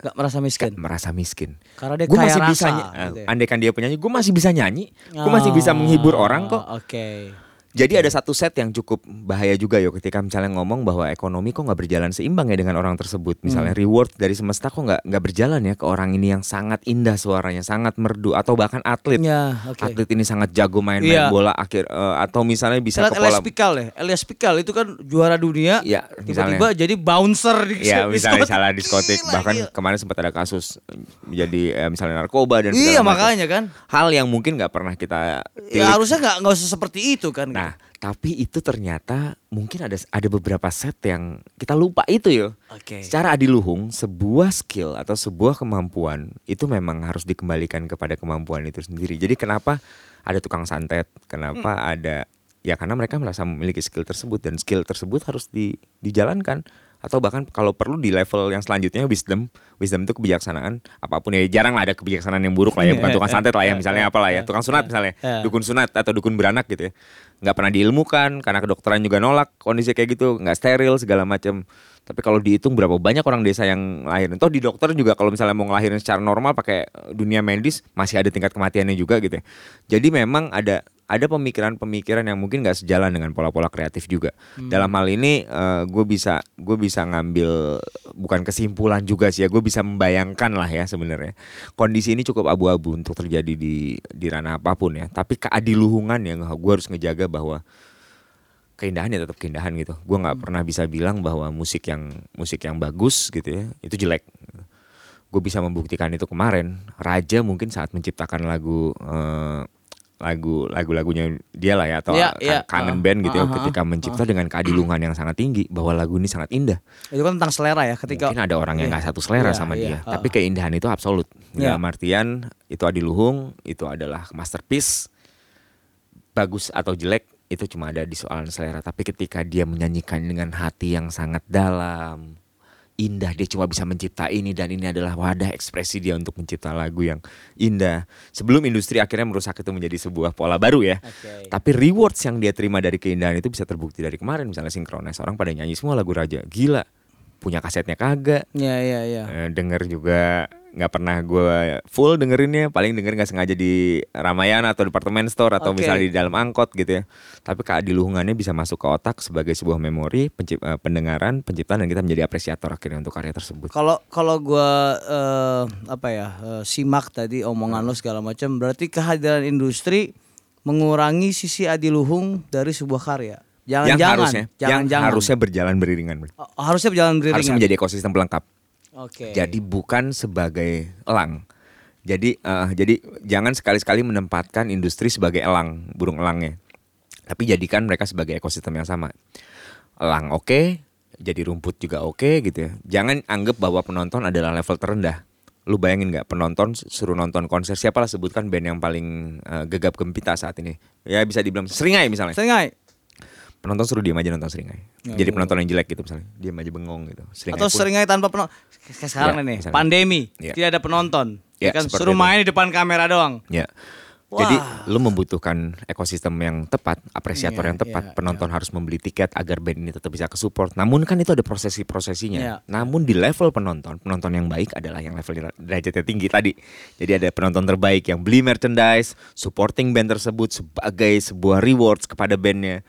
Gak merasa miskin. nggak merasa miskin. Karena dia Gue kaya masih rasa, bisa, gitu ya. andaikan dia penyanyi, gue masih bisa nyanyi, gue masih bisa menghibur orang kok. Oh, Oke. Jadi ada satu set yang cukup bahaya juga yo ketika misalnya ngomong bahwa ekonomi kok nggak berjalan seimbang ya dengan orang tersebut. Misalnya Hmm. reward dari semesta kok nggak nggak berjalan ya ke orang ini yang sangat indah suaranya, sangat merdu atau bahkan atlet. Ya, oke. Atlet ini sangat jago main-main Iya. bola akhir eh, atau misalnya bisa Lihat ke pola Elias Pikal ya. Elias Pikal itu kan juara dunia. Iya, Tiba-tiba jadi bouncer di Ya misalnya diskotik. salah diskotik Gila, bahkan gila. kemarin sempat ada kasus eh, menjadi eh, misalnya narkoba dan Iya macam. makanya kan. hal yang mungkin nggak pernah kita Ya harusnya nggak nggak usah seperti itu kan. Nah, tapi itu ternyata mungkin ada ada beberapa set yang kita lupa itu yo. Oke. Secara adiluhung, sebuah skill atau sebuah kemampuan itu memang harus dikembalikan kepada kemampuan itu sendiri. Jadi kenapa ada tukang santet? Kenapa Hmm. ada ya karena mereka merasa memiliki skill tersebut dan skill tersebut harus di, dijalankan atau bahkan kalau perlu di level yang selanjutnya wisdom. Wisdom itu kebijaksanaan. Apa pun ya jarang lah ada kebijaksanaan yang buruk lah ya. Bukan tukang santet lah ya misalnya apa lah ya. Tukang sunat misalnya. Ya. dukun sunat atau dukun beranak gitu ya. Nggak pernah diilmukan karena kedokteran juga nolak kondisi kayak gitu. Nggak steril segala macam tapi kalau dihitung berapa banyak orang desa yang lahirin? Toh di dokter juga kalau misalnya mau ngelahirin secara normal pakai dunia medis masih ada tingkat kematiannya juga gitu ya. Jadi memang ada ada pemikiran-pemikiran yang mungkin nggak sejalan dengan pola-pola kreatif juga. Dalam hal ini gue bisa gue bisa ngambil bukan kesimpulan juga sih ya gue bisa membayangkan lah ya sebenarnya. Kondisi ini cukup abu-abu untuk terjadi di di ranah apa pun ya. Tapi keadiluhungan yang gue harus ngejaga bahwa keindahan ya tetap keindahan gitu. Gue nggak pernah bisa bilang bahwa musik yang musik yang bagus gitu ya itu jelek. Gue bisa membuktikan itu kemarin. Raja mungkin saat menciptakan lagu eh, lagu lagu-lagunya dia lah ya atau ka- iya. kangen Ah, band gitu ya ah, ah, ketika mencipta dengan keadilungan yang sangat tinggi bahwa lagu ini sangat indah Itu kan tentang selera ya ketika mungkin ada orang yang Iya. nggak satu selera Iya, sama iya. dia Ah. tapi keindahan itu absolut Iya. dalam artian itu adiluhung itu adalah masterpiece bagus atau jelek itu cuma ada di soal selera tapi ketika dia menyanyikan dengan hati yang sangat dalam indah. Dia cuma bisa mencipta ini dan ini adalah wadah ekspresi dia untuk mencipta lagu yang indah. Sebelum industri akhirnya merusak itu menjadi sebuah pola baru ya. Oke. tapi rewards yang dia terima dari keindahan itu bisa terbukti dari kemarin. Misalnya sinkronis orang pada nyanyi semua lagu raja. Gila punya kasetnya kagak. Iya iya iya. Eh, denger juga nggak pernah gue full dengerinnya paling denger nggak sengaja di Ramayana atau departemen store atau Oke. misalnya di dalam angkot gitu ya tapi keadiluhungannya bisa masuk ke otak sebagai sebuah memori pencip- eh, pendengaran penciptaan dan kita menjadi apresiator akhirnya untuk karya tersebut Kalau kalau gua eh, apa ya eh, simak tadi omongan lo segala macam, berarti kehadiran industri mengurangi sisi adiluhung dari sebuah karya. yang Jangan-jangan, harusnya yang jangan-jangan. harusnya berjalan beriringan Oh, harusnya berjalan beriringan. harusnya menjadi ekosistem pelengkap Oke. jadi bukan sebagai elang. Jadi eh, jadi jangan sekali-sekali menempatkan industri sebagai elang burung elangnya. Tapi jadikan mereka sebagai ekosistem yang sama. Elang oke jadi rumput juga oke gitu ya. Jangan anggap bahwa penonton adalah level terendah. Lu bayangin nggak penonton suruh nonton konser siapalah sebutkan band yang paling eh, gegap gempita saat ini? Ya bisa dibilang seringai misalnya. Seringai. Penonton suruh diam aja nonton seringai Ya, jadi penonton yang jelek gitu misalnya diam aja bengong gitu seringai Atau pun- seringai tanpa penonton. Kayak sekarang Ya, nih, misalnya. pandemi, Ya. tidak ada penonton. Ya, Ya, kan suruh itu. main di depan kamera doang. Ya. Wah. Jadi lu membutuhkan ekosistem yang tepat, apresiator Iya, yang tepat. iya, Penonton harus membeli tiket agar band ini tetap bisa kesupport. Namun kan itu ada prosesi-prosesinya. Iya. Namun di level penonton, penonton yang baik adalah yang level derajatnya tinggi tadi. Jadi ada penonton terbaik yang beli merchandise, supporting band tersebut sebagai sebuah rewards kepada bandnya.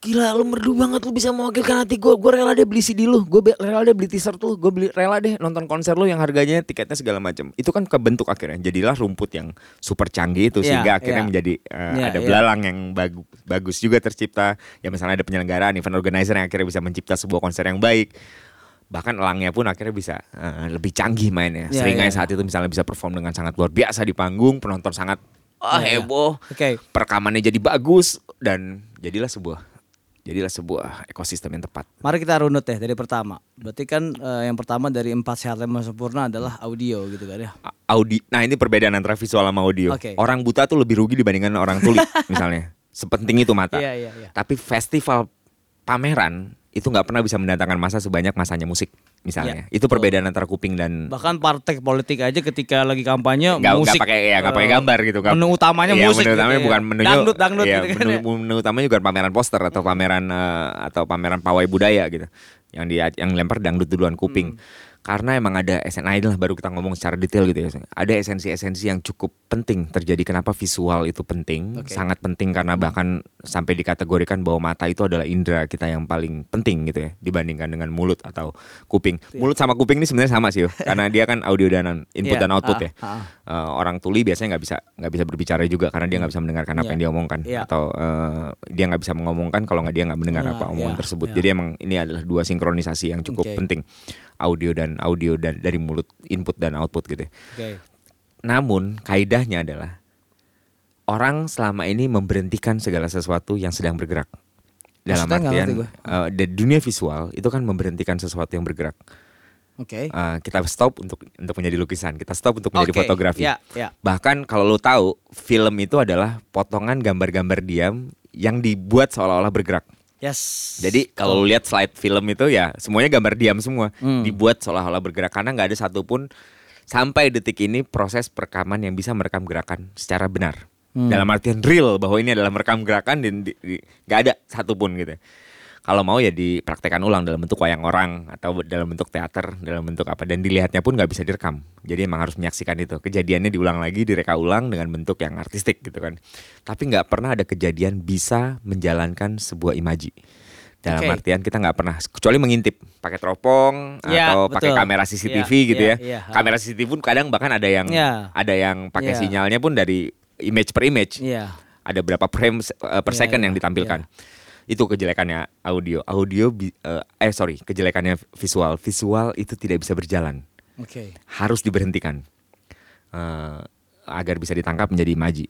Gila lu merdu banget lu bisa mewakilkan hati gue Gue rela deh beli CD lu Gue rela deh beli t-shirt lu Gue beli rela deh nonton konser lu yang harganya tiketnya segala macam Itu kan kebentuk akhirnya Jadilah rumput yang super canggih itu Iya, Sehingga akhirnya iya. menjadi eh, Iya, ada iya. belalang yang bagu- bagus juga tercipta Ya misalnya ada penyelenggaraan event organizer yang akhirnya bisa mencipta sebuah konser yang baik Bahkan elangnya pun akhirnya bisa eh, lebih canggih mainnya Iya, Seringai iya. saat itu misalnya bisa perform dengan sangat luar biasa di panggung Penonton sangat iya. heboh Oke. perekamannya jadi bagus dan jadilah sebuah jadilah sebuah ekosistem yang tepat. Mari kita runut ya dari pertama. Berarti kan eh, yang pertama dari empat sehat lima sempurna adalah audio gitu kan ya. Audi, nah ini perbedaan antara visual sama audio. Oke. Orang buta tuh lebih rugi dibandingkan orang tuli misalnya. Sepenting itu mata. Iya, iya, iya. Tapi festival pameran itu nggak pernah bisa mendatangkan masa sebanyak masanya musik misalnya. Iya, itu perbedaan antara kuping dan Bahkan partai politik aja ketika lagi kampanye nggak musik nggak pakai ya nggak pakai gambar gitu nggak- Menu utamanya Iya, musik. menu utamanya gitu ya. bukan menunya dangdut dangdut iya, gitu kan. menu, ya. menu utamanya juga pameran poster atau pameran eh, atau pameran pawai budaya gitu yang di yang lempar dangdut duluan kuping Hmm. Karena emang ada nah inilah baru kita ngomong secara detail gitu ya ada esensi-esensi yang cukup penting terjadi kenapa visual itu penting Oke. sangat penting karena bahkan sampai dikategorikan bahwa mata itu adalah indera kita yang paling penting gitu ya dibandingkan dengan mulut atau kuping Iya. mulut sama kuping ini sebenarnya sama sih karena dia kan audio dan input Iya, dan output ya ah. Eh, orang tuli biasanya nggak bisa nggak bisa berbicara juga karena dia nggak bisa mendengarkan apa Iya. yang dia omongkan Iya. atau eh, dia nggak bisa mengomongkan kalau nggak dia nggak mendengar Nah, apa omongan iya, tersebut iya. jadi emang ini adalah dua sinkronisasi yang cukup Oke. penting audio dan audio dan dari mulut input dan output gitu ya. Oke. namun kaidahnya adalah orang selama ini memberhentikan segala sesuatu yang sedang bergerak dalam Maksudnya artian di dunia visual itu kan memberhentikan sesuatu yang bergerak Oke. Eh, kita stop untuk untuk menjadi lukisan kita stop untuk menjadi Oke, fotografi Ya, ya. Bahkan kalau lo tahu film itu adalah potongan gambar-gambar diam yang dibuat seolah-olah bergerak. Yes. Jadi kalau lo lihat slide film itu ya semuanya gambar diam semua, Hmm. dibuat seolah-olah bergerak karena nggak ada satupun sampai detik ini proses perekaman yang bisa merekam gerakan secara benar. Hmm. Dalam artian real bahwa ini adalah merekam gerakan dan di- di- nggak ada satupun gitu. Kalau mau ya dipraktekkan ulang dalam bentuk wayang orang atau dalam bentuk teater, dalam bentuk apa dan dilihatnya pun nggak bisa direkam. Jadi emang harus menyaksikan itu. Kejadiannya diulang lagi, direka ulang dengan bentuk yang artistik gitu kan. Tapi nggak pernah ada kejadian bisa menjalankan sebuah imaji. Dalam Oke. artian kita nggak pernah kecuali mengintip pakai teropong Ya, atau pakai kamera CCTV Ya, gitu ya, ya. ya. Kamera CCTV pun kadang bahkan ada yang Ya. ada yang pakai Ya. sinyalnya pun dari image per image Iya. ada berapa frame uh, per Iya, second iya, yang ditampilkan. Itu kejelekannya audio. Audio uh, eh sorry, kejelekannya visual. Visual itu tidak bisa berjalan. Oke. Harus diberhentikan. Uh, agar bisa ditangkap menjadi imaji.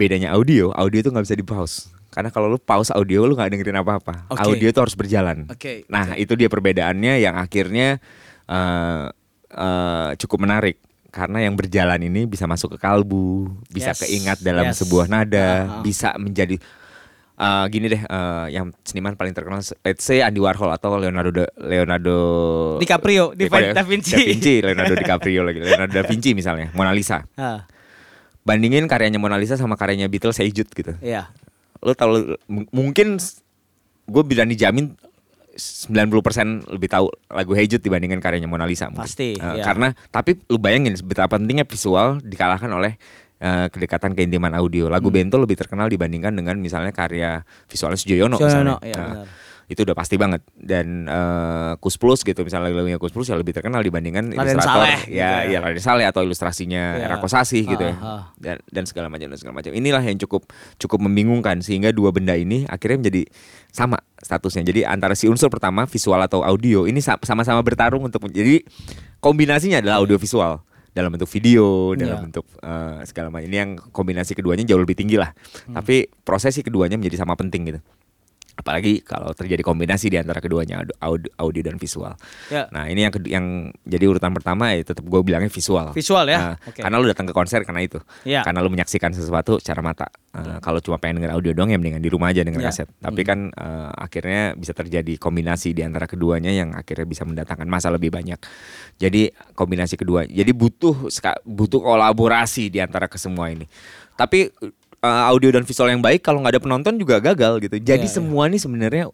Bedanya audio, audio itu nggak bisa di pause. Karena kalau lu pause audio lu nggak dengerin apa-apa. Oke. Audio itu harus berjalan. Oke, Nah, oke. itu dia perbedaannya yang akhirnya uh, uh, cukup menarik karena yang berjalan ini bisa masuk ke kalbu, bisa Yes, keingat dalam yes. sebuah nada, Ah, ah. bisa menjadi uh, gini deh, uh, yang seniman paling terkenal, let's say Andy Warhol atau Leonardo da- Leonardo DiCaprio, Di-? Da Vinci. Da Vinci, Leonardo DiCaprio lagi, Leonardo da Vinci misalnya, Mona Lisa. Ah, Bandingin karyanya Mona Lisa sama karyanya Beatles Hey Jude gitu iya. lo tahu m- mungkin gue berani jamin 90% lebih tahu lagu Hey Jude dibandingkan karyanya Mona Lisa mungkin. Pasti, Eh, iya. Karena tapi lu bayangin betapa pentingnya visual dikalahkan oleh eh, kedekatan keintiman audio. Hmm. Lagu Bento lebih terkenal dibandingkan dengan misalnya karya visualnya Sujoyono Sujoyono, misalnya. iya, Nah, benar. itu udah pasti banget dan eh, Kus Plus gitu misalnya lagunya Kus Plus ya lebih terkenal dibandingkan ilustrator Saleh, gitu ya ya. ya Raden Saleh atau ilustrasinya. Era Kosasih gitu ya Ah, ah. dan dan segala macam dan segala macam inilah yang cukup cukup membingungkan sehingga dua benda ini akhirnya menjadi sama statusnya jadi antara si unsur pertama visual atau audio ini sa- sama-sama bertarung untuk jadi kombinasinya adalah audio visual dalam bentuk video dalam Iya. bentuk eh, segala macam ini yang kombinasi keduanya jauh lebih tinggi lah Hmm. tapi prosesi keduanya menjadi sama penting gitu apalagi kalau terjadi kombinasi di antara keduanya audio, dan visual. Ya. Nah ini yang yang jadi urutan pertama ya tetap gue bilangnya visual. Visual ya? Nah, Oke. Karena lu datang ke konser karena itu. Ya. Karena lu menyaksikan sesuatu secara mata. Uh, Kalau cuma pengen denger audio dong ya mendingan di rumah aja denger Ya. kaset. Tapi kan uh, akhirnya bisa terjadi kombinasi di antara keduanya yang akhirnya bisa mendatangkan masa lebih banyak. Jadi kombinasi kedua. Jadi butuh butuh kolaborasi di antara kesemua ini. Tapi uh, audio dan visual yang baik kalau nggak ada penonton juga gagal gitu. Jadi Ya, ya. semua ini sebenarnya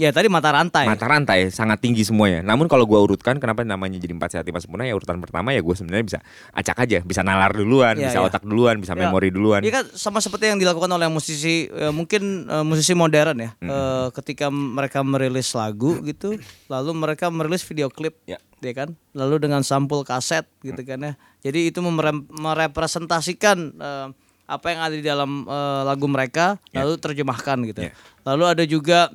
Ya tadi mata rantai. mata rantai sangat tinggi semuanya. Namun kalau gua urutkan kenapa namanya jadi empat sehat lima sempurna ya urutan pertama ya gue sebenarnya bisa acak aja, bisa nalar duluan, Ya, bisa ya. otak duluan, bisa Ya, memori duluan. Iya kan sama seperti yang dilakukan oleh musisi eh, mungkin eh, musisi modern ya. Eh, ketika mereka merilis lagu gitu, lalu mereka merilis video klip Ya. ya kan. Lalu dengan sampul kaset gitu kan ya. Jadi itu merepresentasikan eh, apa yang ada di dalam eh, lagu mereka lalu terjemahkan gitu. Ya. Lalu ada juga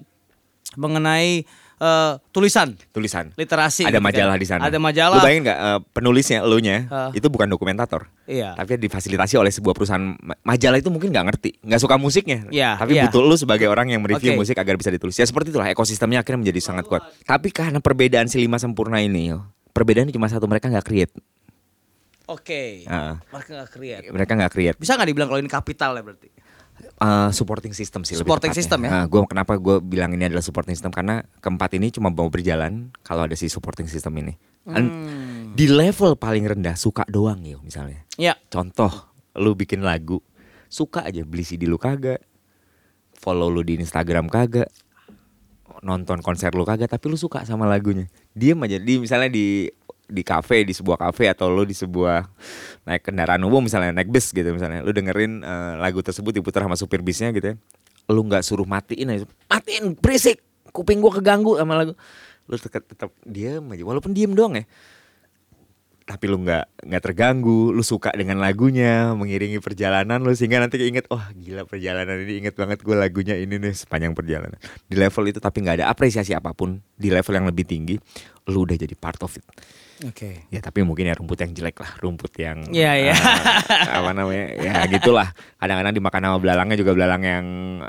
mengenai eh, tulisan Tulisan. literasi Ada gitu kan. majalah di sana. Ada majalah. Lu bayangin nggak eh, penulisnya, lu nya Ah. itu bukan dokumentator. Iya. Tapi difasilitasi oleh sebuah perusahaan ma- majalah itu mungkin nggak ngerti, nggak suka musiknya. Iya, Tapi iya. butuh lu sebagai orang yang mereview Oke. musik agar bisa ditulis. Ya seperti itulah ekosistemnya akhirnya menjadi sangat kuat. Tapi karena perbedaan si lima sempurna ini, perbedaannya cuma satu mereka nggak create. Oke. Ah. Mereka nggak create. Mereka nggak create. Bisa nggak dibilang kalau ini kapital ya berarti? Uh, supporting system sih lebih Supporting tepatnya. system ya? Nah, gua kenapa gue bilang ini adalah supporting system karena keempat ini cuma mau berjalan kalau ada si supporting system ini. Hmm. Di level paling rendah suka doang yo misalnya. Ya. Contoh, lu bikin lagu, suka aja beli CD lu kagak, follow lu di Instagram kagak, nonton konser lu kagak, tapi lu suka sama lagunya. Diem aja, di misalnya di di kafe di sebuah kafe atau lu di sebuah naik kendaraan umum misalnya naik bus gitu misalnya lu dengerin eh, lagu tersebut diputar sama supir bisnya gitu ya lu nggak suruh matiin aja matiin berisik kuping gua keganggu sama lagu lu tetap tetap diem aja walaupun diem doang ya tapi lu nggak nggak terganggu, lu suka dengan lagunya, mengiringi perjalanan lu sehingga nanti inget, oh gila perjalanan ini inget banget gue lagunya ini nih sepanjang perjalanan. Di level itu tapi nggak ada apresiasi apa pun, di level yang lebih tinggi, lu udah jadi part of it. Oke. Ya tapi mungkin ya rumput yang jelek lah, rumput yang Iya, iya. eh, apa namanya, ya gitulah. Kadang-kadang dimakan sama belalangnya juga belalang yang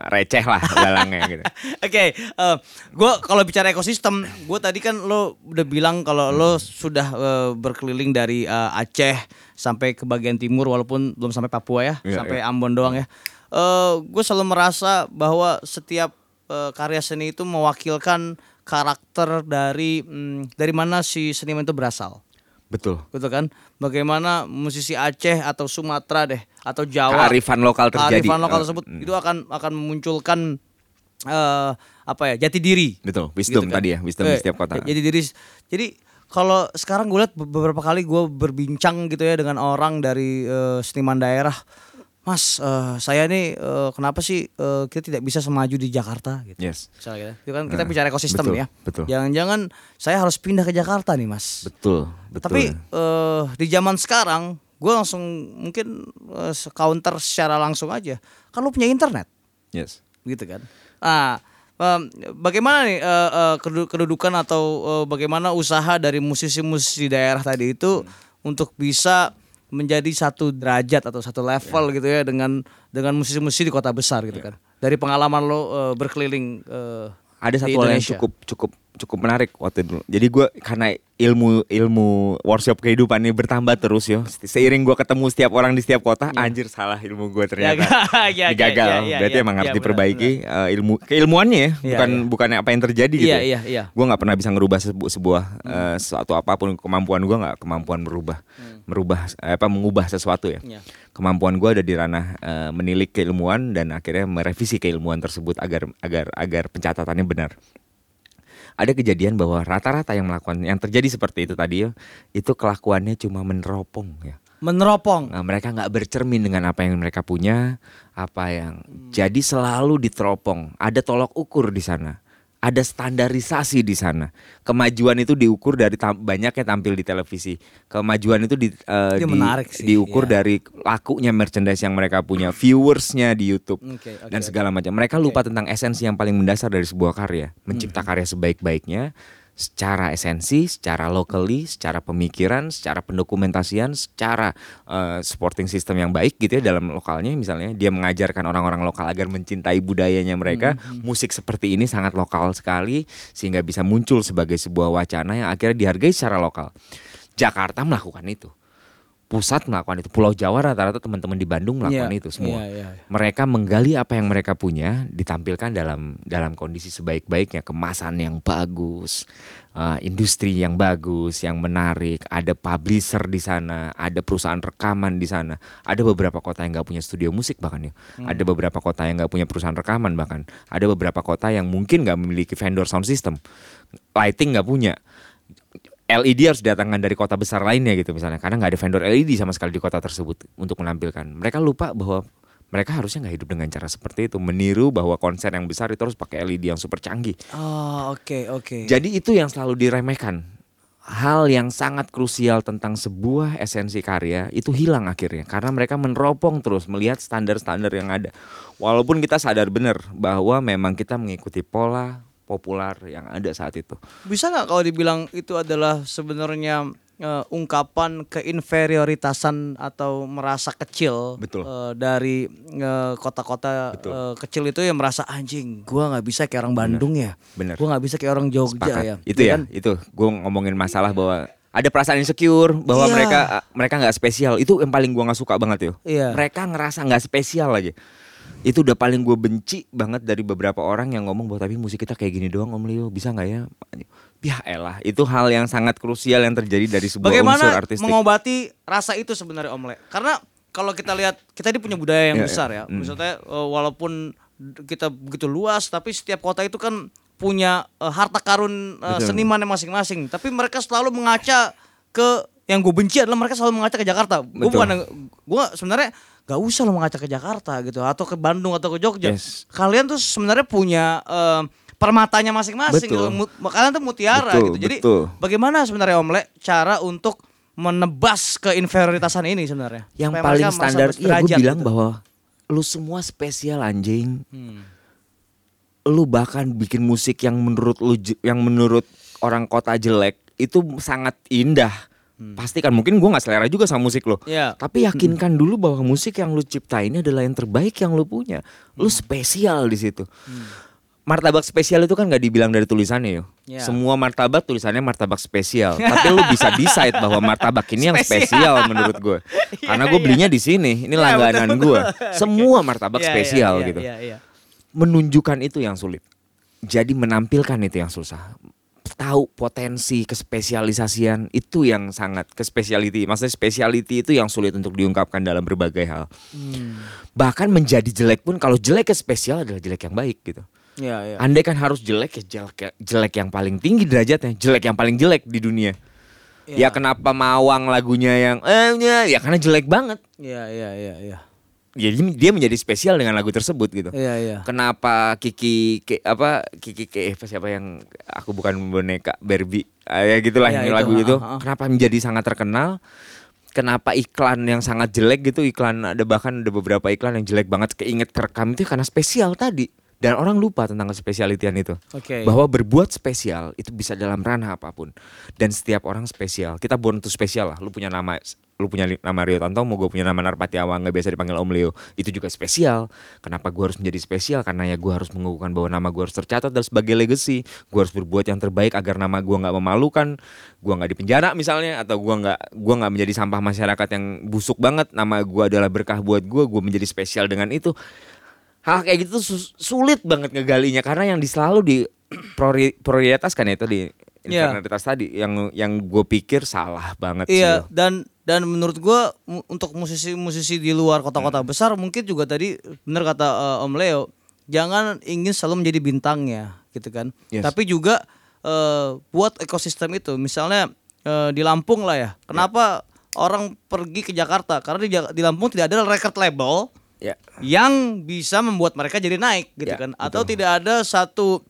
receh lah belalangnya gitu. Oke, eh, gue kalau bicara ekosistem, gue tadi kan lo udah bilang kalau lo sudah eh, berkeliling dari eh, Aceh sampai ke bagian timur, walaupun belum sampai Papua ya, Iya, sampai Ambon doang ya. gue selalu merasa bahwa setiap eh, karya seni itu mewakilkan karakter dari mm, dari mana si seniman itu berasal. Betul. gitu kan bagaimana musisi Aceh atau Sumatera deh atau Jawa Kearifan lokal terjadi. kearifan lokal Eh, tersebut mm. itu akan akan memunculkan eh apa ya jati diri Betul, wisdom tadi ya, wisdom di Eh, setiap kota. jadi diri jadi kalau sekarang gue lihat beberapa kali gue berbincang gitu ya dengan orang dari eh, seniman daerah Mas, eh, saya nih eh, kenapa sih eh, kita tidak bisa semaju di Jakarta gitu. Yes. Misalnya gitu. Itu kan kita Nah, bicara ekosistem betul, ya. betul. Jangan-jangan saya harus pindah ke Jakarta nih, Mas. Betul, betul. Tapi eh, di zaman sekarang gue langsung mungkin eh, counter secara langsung aja. Kan lu punya internet, yes. gitu kan. Nah, em, bagaimana nih eh, eh, kedu- kedudukan atau eh, bagaimana usaha dari musisi-musisi daerah tadi itu untuk bisa menjadi satu derajat atau satu level gitu ya dengan dengan musisi-musisi di kota besar gitu kan. Dari pengalaman lo eh, berkeliling eh, ada satu hal yang cukup cukup cukup menarik waktu dulu. Jadi gue karena ilmu ilmu workshop kehidupan ini bertambah terus yo. Seiring gue ketemu setiap orang di setiap kota, anjir salah ilmu gue ternyata Ya, ya, digagal. ya, ya, Berarti ya, emang ya, harus benar, diperbaiki eh, ilmu keilmuannya ya, Iya, bukan iya. bukan apa yang terjadi gitu. Iya, iya, iya. Gue nggak pernah bisa ngerubah sebu- sebuah eh, sesuatu apa pun kemampuan gue nggak kemampuan merubah merubah eh, apa mengubah sesuatu ya. Iya. Kemampuan gue ada di ranah eh, menilik keilmuan dan akhirnya merevisi keilmuan tersebut agar agar agar pencatatannya benar. Ada kejadian bahwa rata-rata yang melakukan yang terjadi seperti itu tadi ya, itu kelakuannya cuma meneropong ya. Meneropong. Nah, mereka nggak bercermin dengan apa yang mereka punya, apa yang jadi selalu diteropong. Ada tolok ukur di sana, ada standarisasi di sana. Kemajuan itu diukur dari tam- banyaknya tampil di televisi. Kemajuan itu di, eh, Itu di- menarik sih, diukur iya. dari lakunya merchandise yang mereka punya, viewersnya di YouTube Oke, oke, dan segala macam. Mereka lupa tentang esensi yang paling mendasar dari sebuah karya, mencipta Hmm. karya sebaik-baiknya secara esensi, secara locally, secara pemikiran, secara pendokumentasian, secara eh, supporting system yang baik gitu ya dalam lokalnya misalnya dia mengajarkan orang-orang lokal agar mencintai budayanya mereka. Hmm, Musik seperti ini sangat lokal sekali sehingga bisa muncul sebagai sebuah wacana yang akhirnya dihargai secara lokal. Jakarta melakukan itu. Pusat melakukan itu. Pulau Jawa rata-rata teman-teman di Bandung melakukan Iya, itu semua. iya, iya. mereka menggali apa yang mereka punya ditampilkan dalam dalam kondisi sebaik-baiknya. Kemasan yang bagus uh, industri yang bagus yang menarik. Ada publisher di sana ada perusahaan rekaman di sana. Ada beberapa kota yang nggak punya studio musik bahkan ya. Ada beberapa kota yang nggak punya perusahaan rekaman bahkan. Ada beberapa kota yang mungkin nggak memiliki vendor sound system. Lighting nggak punya LED harus didatangkan dari kota besar lainnya gitu misalnya karena nggak ada vendor LED sama sekali di kota tersebut untuk menampilkan. Mereka lupa bahwa mereka harusnya nggak hidup dengan cara seperti itu meniru bahwa konser yang besar itu harus pakai LED yang super canggih. Oh, oke, oke. jadi itu yang selalu diremehkan. Hal yang sangat krusial tentang sebuah esensi karya itu hilang akhirnya karena mereka meneropong terus melihat standar-standar yang ada. Walaupun kita sadar benar bahwa memang kita mengikuti pola populer yang ada saat itu Bisa nggak kalau dibilang itu adalah sebenarnya eh, ungkapan keinferioritasan atau merasa kecil Betul. eh, dari eh, kota-kota eh, kecil itu yang merasa anjing, gua nggak bisa kayak orang Bandung ya, Bener. gua nggak bisa kayak orang Jogja Sepakat. ya, Itu ya, kan? itu gue ngomongin masalah bahwa ada perasaan insecure bahwa Iya. mereka mereka nggak spesial. Itu yang paling gua nggak suka banget yo. Iya. Mereka ngerasa nggak spesial aja. Itu udah paling gue benci banget dari beberapa orang yang ngomong bahwa tapi musik kita kayak gini doang Om Leo bisa nggak ya? Ya elah, itu hal yang sangat krusial yang terjadi dari sebuah unsur Bagaimana artistik. mengobati rasa itu sebenarnya Om Le? Karena kalau kita lihat kita ini punya budaya yang Iya, besar ya. Maksudnya eh, walaupun kita begitu luas tapi setiap kota itu kan punya eh, harta karun eh, Betul. senimannya masing-masing. Tapi mereka selalu mengaca ke yang gue benci adalah mereka selalu mengaca ke Jakarta. Gue bukan gue sebenarnya gak usah lo mengaca ke Jakarta gitu atau ke Bandung atau ke Jogja. Yes. Kalian tuh sebenarnya punya eh, permatanya masing-masing. Gitu. Kalian tuh mutiara Betul, gitu. Jadi betul. Bagaimana sebenarnya Om Le cara untuk menebas keinferioritasan ini sebenarnya? yang Supaya paling standar iya gue bilang gitu. bahwa lu semua spesial anjing Hmm. lu bahkan bikin musik yang menurut lu yang menurut orang kota jelek itu sangat indah pasti kan mungkin gua nggak selera juga sama musik lo Hmm. Iya. tapi yakinkan dulu bahwa musik yang lu cipta ini adalah yang terbaik yang lu punya lu Hmm. spesial di situ martabak spesial itu kan nggak dibilang dari tulisannya yo Iya. semua martabak tulisannya martabak spesial tapi lu bisa decide bahwa martabak ini yang Spesial. menurut gue karena Iya, gue iya. belinya di sini ini Iya, langganan gue semua martabak Iya, iya, spesial iya, gitu Iya, iya. menunjukkan itu yang sulit. Jadi menampilkan itu yang susah. Tahu potensi kespesialisasian itu yang sangat kespesiality. Maksudnya speciality itu yang sulit untuk diungkapkan dalam berbagai hal. Hmm. Bahkan menjadi jelek pun kalau jelek ke spesial adalah jelek yang baik gitu. Iya, iya. Andai kan harus jelek ya jelek, jelek yang paling tinggi derajatnya, jelek yang paling jelek di dunia. Iya. Ya kenapa Mawang lagunya yang eh ya, ya karena jelek banget. Iya, iya, iya, iya. Jadi dia menjadi spesial dengan lagu tersebut gitu. Iya, iya. kenapa Kiki ke, apa Kiki ke apa siapa yang aku bukan boneka Barbie Ah, ya gitulah Ya, yang itu, lagu itu ha, ha. kenapa menjadi sangat terkenal kenapa iklan yang sangat jelek gitu iklan ada bahkan ada beberapa iklan yang jelek banget keinget kerekam itu karena spesial tadi dan orang lupa tentang kespesialitian itu. Oke. bahwa berbuat spesial itu bisa dalam ranah apa pun. Dan setiap orang spesial. Kita born to spesial lah. Lu punya nama lu punya nama Rio Tantomo gue punya nama Narpati Awang nggak biasa dipanggil Om Leo. Itu juga spesial. Kenapa gue harus menjadi spesial? Karena ya gue harus mengukuhkan bahwa nama gue harus tercatat dan sebagai legacy. Gue harus berbuat yang terbaik agar nama gue nggak memalukan. Gue nggak dipenjara misalnya atau gue nggak gua nggak menjadi sampah masyarakat yang busuk banget. Nama gue adalah berkah buat gue gue menjadi spesial dengan itu hal kayak gitu sus- sulit banget ngegalinya karena yang di selalu di priori- prioritaskan ya itu di Iya. infernalitas tadi yang yang gue pikir salah banget Iya, sih. dan dan menurut mu- untuk musisi-musisi di luar kota-kota Hmm. besar mungkin juga tadi benar kata eh, Om Leo, jangan ingin selalu menjadi bintangnya, gitu kan. Yes. Tapi juga eh, buat ekosistem itu. Misalnya eh, di Lampung lah ya. Kenapa orang pergi ke Jakarta? Karena di, di Lampung tidak ada record label Ya. yang bisa membuat mereka jadi naik gitu Ya, kan. Atau tidak ada satu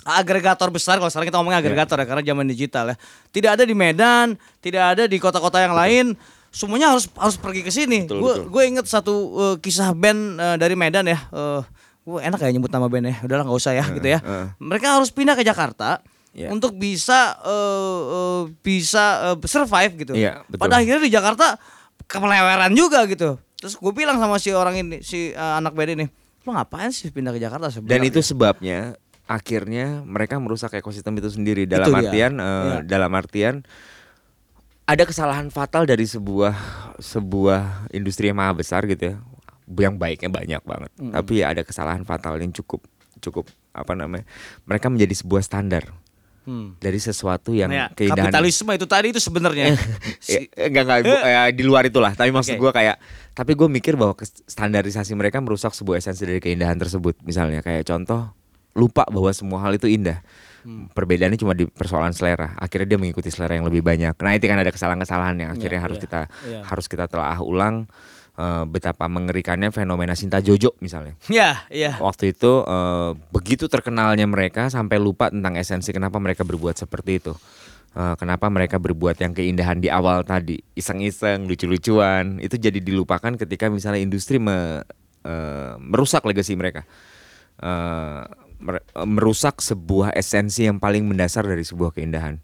agregator besar kalau sekarang kita ngomongin agregator ya karena zaman digital ya. Tidak ada di Medan, tidak ada di kota-kota yang lain. Semuanya harus harus pergi ke sini. Betul, Gue betul. gue inget satu eh, kisah band eh, dari Medan ya. Eh, gue enak ya nyebut nama band ya. Udahlah nggak usah ya gitu ya. eh. Mereka harus pindah ke Jakarta Ya. untuk bisa eh, eh, bisa eh, survive gitu. Iya, betul. Pada akhirnya di Jakarta kepeleweran juga gitu. Terus gue bilang sama si orang ini, si eh, anak band ini, lo ngapain sih pindah ke Jakarta? Saya Dan itu sebabnya akhirnya mereka merusak ekosistem itu sendiri dalam Itu dia. artian eh, Iya. dalam artian ada kesalahan fatal dari sebuah sebuah industri yang maha besar gitu ya. Yang baiknya banyak banget. Tapi ya ada kesalahan fatal yang cukup cukup apa namanya? Mereka menjadi sebuah standar Hmm. dari sesuatu yang Ya, keindahan kapitalisme itu tadi itu sebenarnya. Ya, enggak enggak bu- ya, di luar itulah tapi maksud Oke. gua kayak tapi gue mikir bahwa standarisasi mereka merusak sebuah esensi dari keindahan tersebut misalnya kayak contoh lupa bahwa semua hal itu indah Hmm. perbedaannya cuma di persoalan selera akhirnya dia mengikuti selera yang lebih banyak nah itu kan ada kesalahan-kesalahan yang akhirnya Iya, harus iya, kita iya. harus kita telah ulang eh, betapa mengerikannya fenomena Sinta Jojo misalnya ya, ya. waktu itu eh, begitu terkenalnya mereka sampai lupa tentang esensi kenapa mereka berbuat seperti itu. Eh, kenapa mereka berbuat yang keindahan di awal tadi, iseng-iseng, lucu-lucuan, itu jadi dilupakan ketika misalnya industri me- eh, merusak legasi mereka. Eh, mer- eh, merusak sebuah esensi yang paling mendasar dari sebuah keindahan.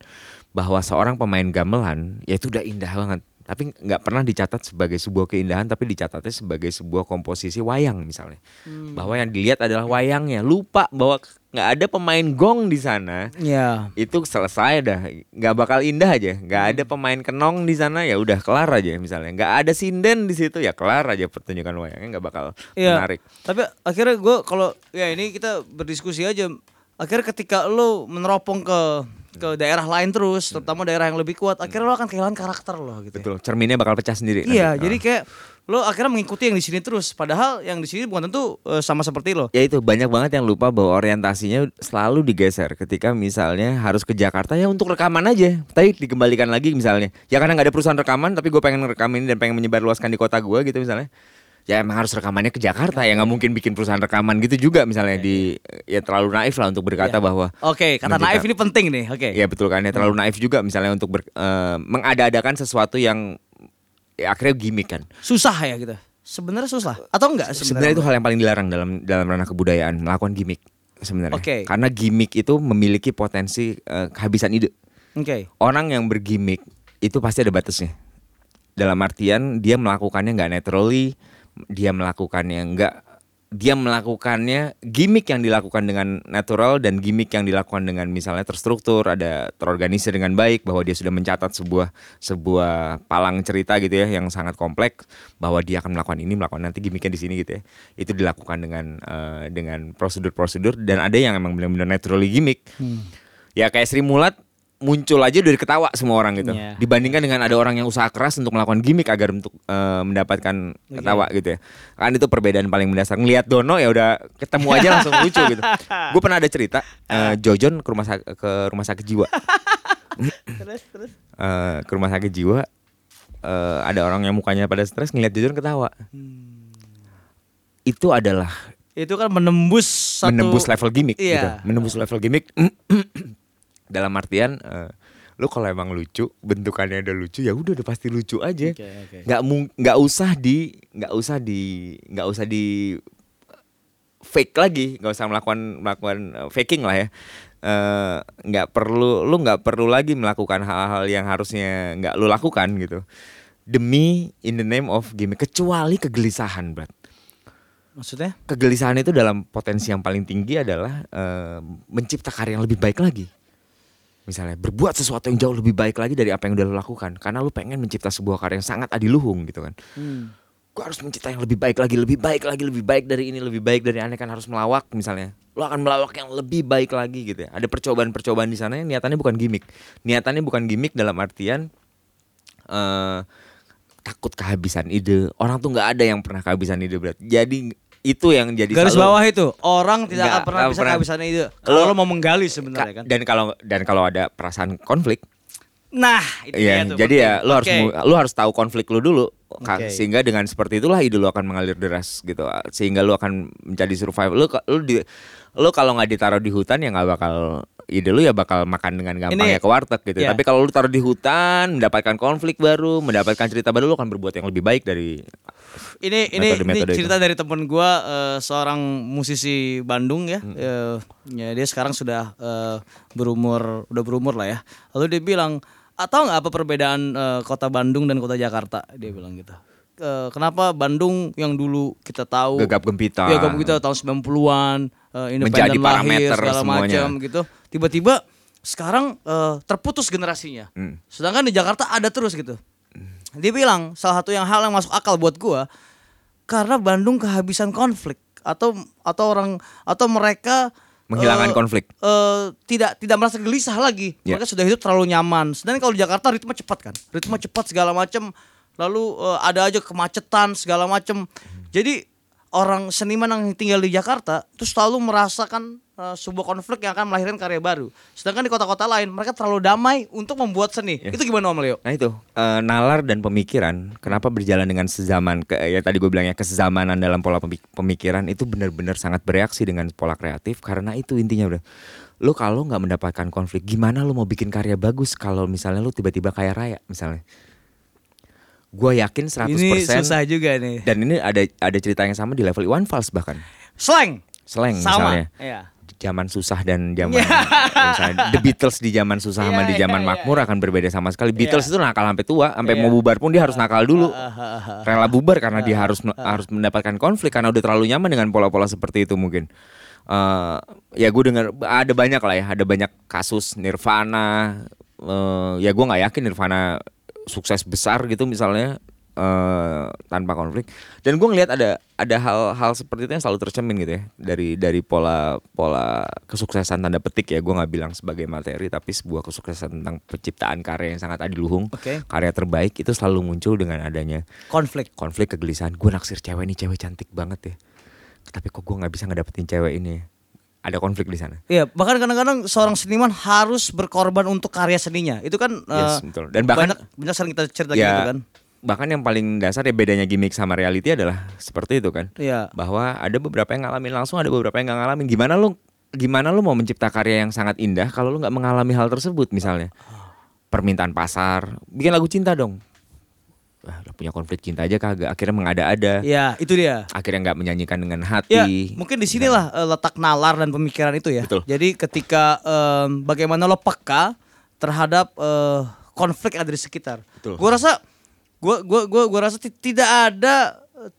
Bahwa seorang pemain gamelan ya itu udah indah banget, tapi nggak pernah dicatat sebagai sebuah keindahan, tapi dicatatnya sebagai sebuah komposisi wayang misalnya. Bahwa yang dilihat adalah wayangnya, lupa bahwa nggak ada pemain gong di sana. Ya. Itu selesai dah, nggak bakal indah aja. Nggak ada pemain kenong di sana ya udah kelar aja misalnya. Nggak ada sinden di situ ya kelar aja pertunjukan wayangnya nggak bakal Iya. menarik. Tapi akhirnya gue kalau ya ini kita berdiskusi aja. Akhirnya ketika lo meneropong ke ke daerah lain terus, terutama daerah yang lebih kuat, akhirnya lo akan kehilangan karakter lo gitu. ya. Betul, cerminnya bakal pecah sendiri. Iya, nanti. jadi Ah. kayak lo akhirnya mengikuti yang di sini terus, padahal yang di sini bukan tentu eh, sama seperti lo. ya itu banyak banget yang lupa bahwa orientasinya selalu digeser ketika misalnya harus ke Jakarta ya untuk rekaman aja tapi dikembalikan lagi misalnya ya karena nggak ada perusahaan rekaman tapi gue pengen rekamin dan pengen menyebarluaskan di kota gue gitu misalnya ya emang harus rekamannya ke Jakarta ya nggak mungkin bikin perusahaan rekaman gitu juga misalnya di ya terlalu naif lah untuk berkata bahwa Oke, kata Mencipta- naif ini penting nih. Oke. ya betul kan ya terlalu naif juga misalnya untuk ber- eh, mengada-adakan sesuatu yang ya, akhirnya gimmick kan Susah ya gitu. Sebenarnya susah atau enggak sebenarnya itu hal yang paling dilarang dalam dalam ranah kebudayaan melakukan gimmick sebenarnya Oke. karena gimmick itu memiliki potensi eh, kehabisan ide Oke. orang yang bergimmick itu pasti ada batasnya dalam artian dia melakukannya nggak naturally dia melakukannya. Nggak dia melakukannya gimmick yang dilakukan dengan natural dan gimmick yang dilakukan dengan misalnya terstruktur ada terorganisir dengan baik bahwa dia sudah mencatat sebuah sebuah palang cerita gitu ya yang sangat kompleks bahwa dia akan melakukan ini melakukan nanti gimmicknya di sini gitu ya. Itu dilakukan dengan eh, dengan prosedur-prosedur dan ada yang emang benar-benar naturally gimmick. Ya kayak Sri Mulat muncul aja dari ketawa semua orang gitu. Iya. dibandingkan dengan ada orang yang usaha keras untuk melakukan gimmick agar untuk eh, mendapatkan ketawa gitu ya. Kan itu perbedaan paling mendasar. Ngelihat Dono ya udah ketemu aja langsung lucu gitu. Gue pernah ada cerita eh, Jojon ke rumah ke rumah sakit jiwa. Terus terus. Eh, ke rumah sakit jiwa eh, ada orang yang mukanya pada stres ngelihat Jojon ketawa. Itu adalah Itu kan menembus satu menembus level gimmick Iya. gitu. Menembus level gimmick dalam artian eh, lu kalau emang lucu, bentukannya udah lucu ya udah udah pasti lucu aja. Nggak mung- nggak usah di nggak usah di nggak usah di fake lagi, nggak usah melakukan melakukan eh, faking lah ya. Eh, nggak perlu lu nggak perlu lagi melakukan hal-hal yang harusnya nggak lu lakukan gitu. Demi in the name of gimmick kecuali kegelisahan, Brat Maksudnya? kegelisahan itu dalam potensi yang paling tinggi adalah eh, mencipta karya yang lebih baik lagi. Misalnya berbuat sesuatu yang jauh lebih baik lagi dari apa yang udah lo lakukan karena lo pengen mencipta sebuah karya yang sangat adiluhung gitu kan. Hmm. Gue harus mencipta yang lebih baik lagi, lebih baik lagi, lebih baik dari ini, lebih baik dari aneh kan harus melawak misalnya. Lo akan melawak yang lebih baik lagi gitu ya. Ada percobaan-percobaan di sana yang niatannya bukan gimmick. Niatannya bukan gimmick dalam artian eh takut kehabisan ide. Orang tuh nggak ada yang pernah kehabisan ide berat. Jadi itu yang jadi Garis selalu- bawah itu orang tidak akan pernah bisa kehabisan itu. Lo- Kalau lo mau menggali sebenarnya Ka- kan. dan kalau dan kalau ada perasaan konflik Nah, itu Iya, dia tuh. jadi ya penting. lu harus Oke. mu- lu harus tahu konflik lu dulu Ka- Oke. sehingga dengan seperti itulah ide lu akan mengalir deras gitu sehingga lu akan menjadi survive ka- lu di lu kalau nggak ditaruh di hutan ya nggak bakal ide lu ya bakal makan dengan gampangnya Ini- ke warteg gitu ya. tapi kalau lu taruh di hutan mendapatkan konflik baru mendapatkan cerita baru lu akan berbuat yang lebih baik dari ini ini, ini Metode-metode itu. cerita dari temen gua eh, seorang musisi Bandung ya. Hmm. Eh, ya dia sekarang sudah eh, berumur udah berumur lah ya. Lalu dia bilang, "Atau nggak apa perbedaan eh, kota Bandung dan kota Jakarta?" Dia bilang gitu. "Eh, kenapa Bandung yang dulu kita tahu gegap gempita Ya kamu kita tahun 90-an eh, independen lahir segala macam gitu. Tiba-tiba sekarang eh, terputus generasinya. Hmm. Sedangkan di Jakarta ada terus gitu. Dia bilang salah satu yang hal yang masuk akal buat gua karena Bandung kehabisan konflik atau atau orang atau mereka Menghilangkan eh, konflik. eh, tidak tidak merasa gelisah lagi. Ya. Mereka sudah hidup terlalu nyaman. Sedangkan kalau di Jakarta ritme cepat kan. Ritme cepat segala macam. Lalu eh, ada aja kemacetan segala macam. Jadi orang seniman yang tinggal di Jakarta itu selalu merasakan eh, sebuah konflik yang akan melahirkan karya baru. Sedangkan di kota-kota lain mereka terlalu damai untuk membuat seni. Ya. Itu gimana Om Leo? Nah itu eh, nalar dan pemikiran kenapa berjalan dengan sezaman ke ya tadi gue bilangnya kesezamanan dalam pola pemik- pemikiran itu benar-benar sangat bereaksi dengan pola kreatif karena itu intinya bro. Lu kalau nggak mendapatkan konflik gimana lu mau bikin karya bagus kalau misalnya lu tiba-tiba kaya raya misalnya. Gue yakin 100% Ini susah juga nih. dan ini ada ada cerita yang sama di level Iwan Fals bahkan. Slang. Slang Sama. misalnya. Iya. Zaman susah dan zaman misalnya The Beatles di zaman susah sama Iya, di zaman iya. makmur akan berbeda sama sekali. Beatles Iya. itu nakal sampai tua, sampai Iya. mau bubar pun dia harus nakal dulu. Ah, ah, ah. Rela bubar karena dia harus harus mendapatkan konflik karena udah terlalu nyaman dengan pola-pola seperti itu mungkin. Eh, ya gue dengar ada banyak lah ya, ada banyak kasus Nirvana. eh, ya gue nggak yakin Nirvana sukses besar gitu misalnya eh, tanpa konflik. Dan gue ngelihat ada ada hal-hal seperti itu yang selalu tercermin gitu ya dari dari pola pola kesuksesan tanda petik ya. Gue nggak bilang sebagai materi tapi sebuah kesuksesan tentang penciptaan karya yang sangat adiluhung, Oke. karya terbaik itu selalu muncul dengan adanya Konflik. konflik kegelisahan gue naksir cewek ini cewek cantik banget ya tapi kok gue nggak bisa ngedapetin cewek ini ya? ada konflik di sana Iya, bahkan kadang-kadang seorang seniman harus berkorban untuk karya seninya. Itu kan Yes, eh, betul. Dan bahkan- banyak, banyak sering kita cerita ya gitu kan. Bahkan yang paling dasar ya bedanya gimmick sama reality adalah seperti itu kan Iya. bahwa ada beberapa yang ngalamin langsung ada beberapa yang nggak ngalamin gimana lu gimana lu mau mencipta karya yang sangat indah kalau lu nggak mengalami hal tersebut misalnya permintaan pasar bikin lagu cinta dong Wah, udah punya konflik cinta aja kagak akhirnya mengada-ada Iya, itu dia. akhirnya nggak menyanyikan dengan Ya, hati mungkin di sinilah eh, letak nalar dan pemikiran itu ya. Betul. Jadi ketika em, bagaimana lo peka terhadap eh, konflik yang ada di sekitar. Gua rasa gua gua gua gua rasa ti- tidak ada eh,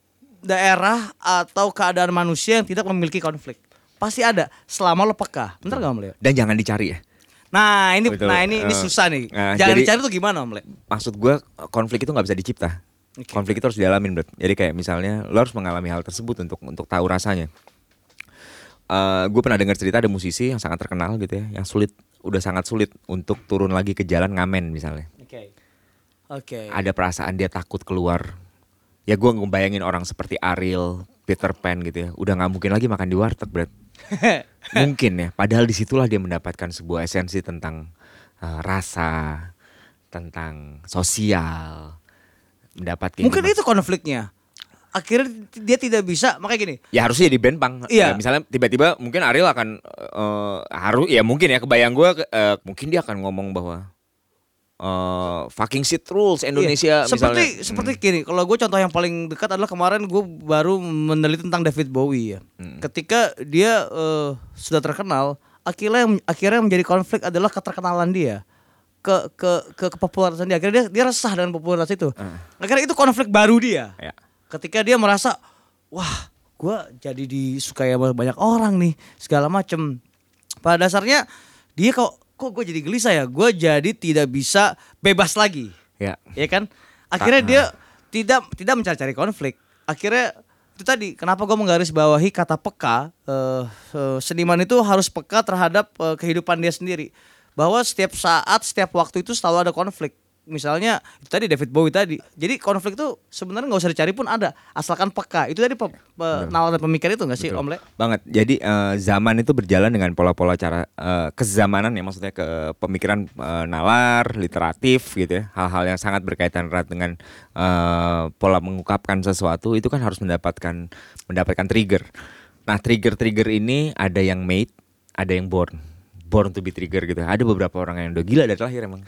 daerah atau keadaan manusia yang tidak memiliki konflik. Pasti ada selama lo peka. Bener gak Om Leo? dan jangan dicari ya Nah, ini Betul. nah ini ini Eh, susah nih. nah, Jangan jadi- dicari tuh gimana Om Leo? maksud gue konflik itu nggak bisa dicipta. Oke. Konflik itu harus dialamin, bro. Jadi kayak misalnya lo harus mengalami hal tersebut untuk untuk tahu rasanya. gue pernah dengar cerita ada musisi yang sangat terkenal gitu ya, yang sulit, udah sangat sulit untuk turun lagi ke jalan ngamen misalnya. Oke. Oke. Ada perasaan dia takut keluar. Ya gue ngebayangin orang seperti Ariel, Peter Pan gitu ya, udah nggak mungkin lagi makan di warteg, bro. mungkin ya, padahal di situlah dia mendapatkan sebuah esensi tentang uh, rasa, tentang sosial, mendapat Mungkin itu konfliknya. Akhirnya dia tidak bisa, makanya gini. Ya harusnya di band pang. Iya. Ya, misalnya tiba-tiba mungkin Ariel akan eh, harus ya mungkin ya kebayang gue mungkin dia akan ngomong bahwa eh, fucking shit rules Indonesia Iya, seperti misalnya. seperti gini kalau gue contoh yang paling dekat adalah kemarin gue baru meneliti tentang David Bowie ya Hmm. ketika dia eh, sudah terkenal akhirnya yang akhirnya yang menjadi konflik adalah keterkenalan dia ke ke ke kepopularisan dia akhirnya dia dia resah dengan popularitas itu akhirnya itu konflik baru dia Hmm. Ya. ketika dia merasa wah gue jadi disukai banyak orang nih segala macem pada dasarnya dia kok kok gue jadi gelisah ya? Gue jadi tidak bisa bebas lagi. Ya. ya kan? Akhirnya dia tidak tidak mencari-cari konflik. Akhirnya itu tadi kenapa gue menggaris bawahi kata peka? Eh, eh, seniman itu harus peka terhadap eh, kehidupan dia sendiri. Bahwa setiap saat setiap waktu itu selalu ada konflik misalnya itu tadi David Bowie tadi. Jadi konflik tuh sebenarnya nggak usah dicari pun ada, asalkan peka. Itu tadi pe, pe, nalar dan pemikiran itu nggak sih Om Le? banget. Jadi eh, zaman itu berjalan dengan pola-pola cara eh, kezamanan ya maksudnya ke pemikiran eh, nalar, literatif gitu ya. Hal-hal yang sangat berkaitan erat dengan eh, pola mengungkapkan sesuatu itu kan harus mendapatkan mendapatkan trigger. Nah, trigger-trigger ini ada yang made, ada yang born. Born to be trigger gitu. Ada beberapa orang yang udah gila dari lahir emang.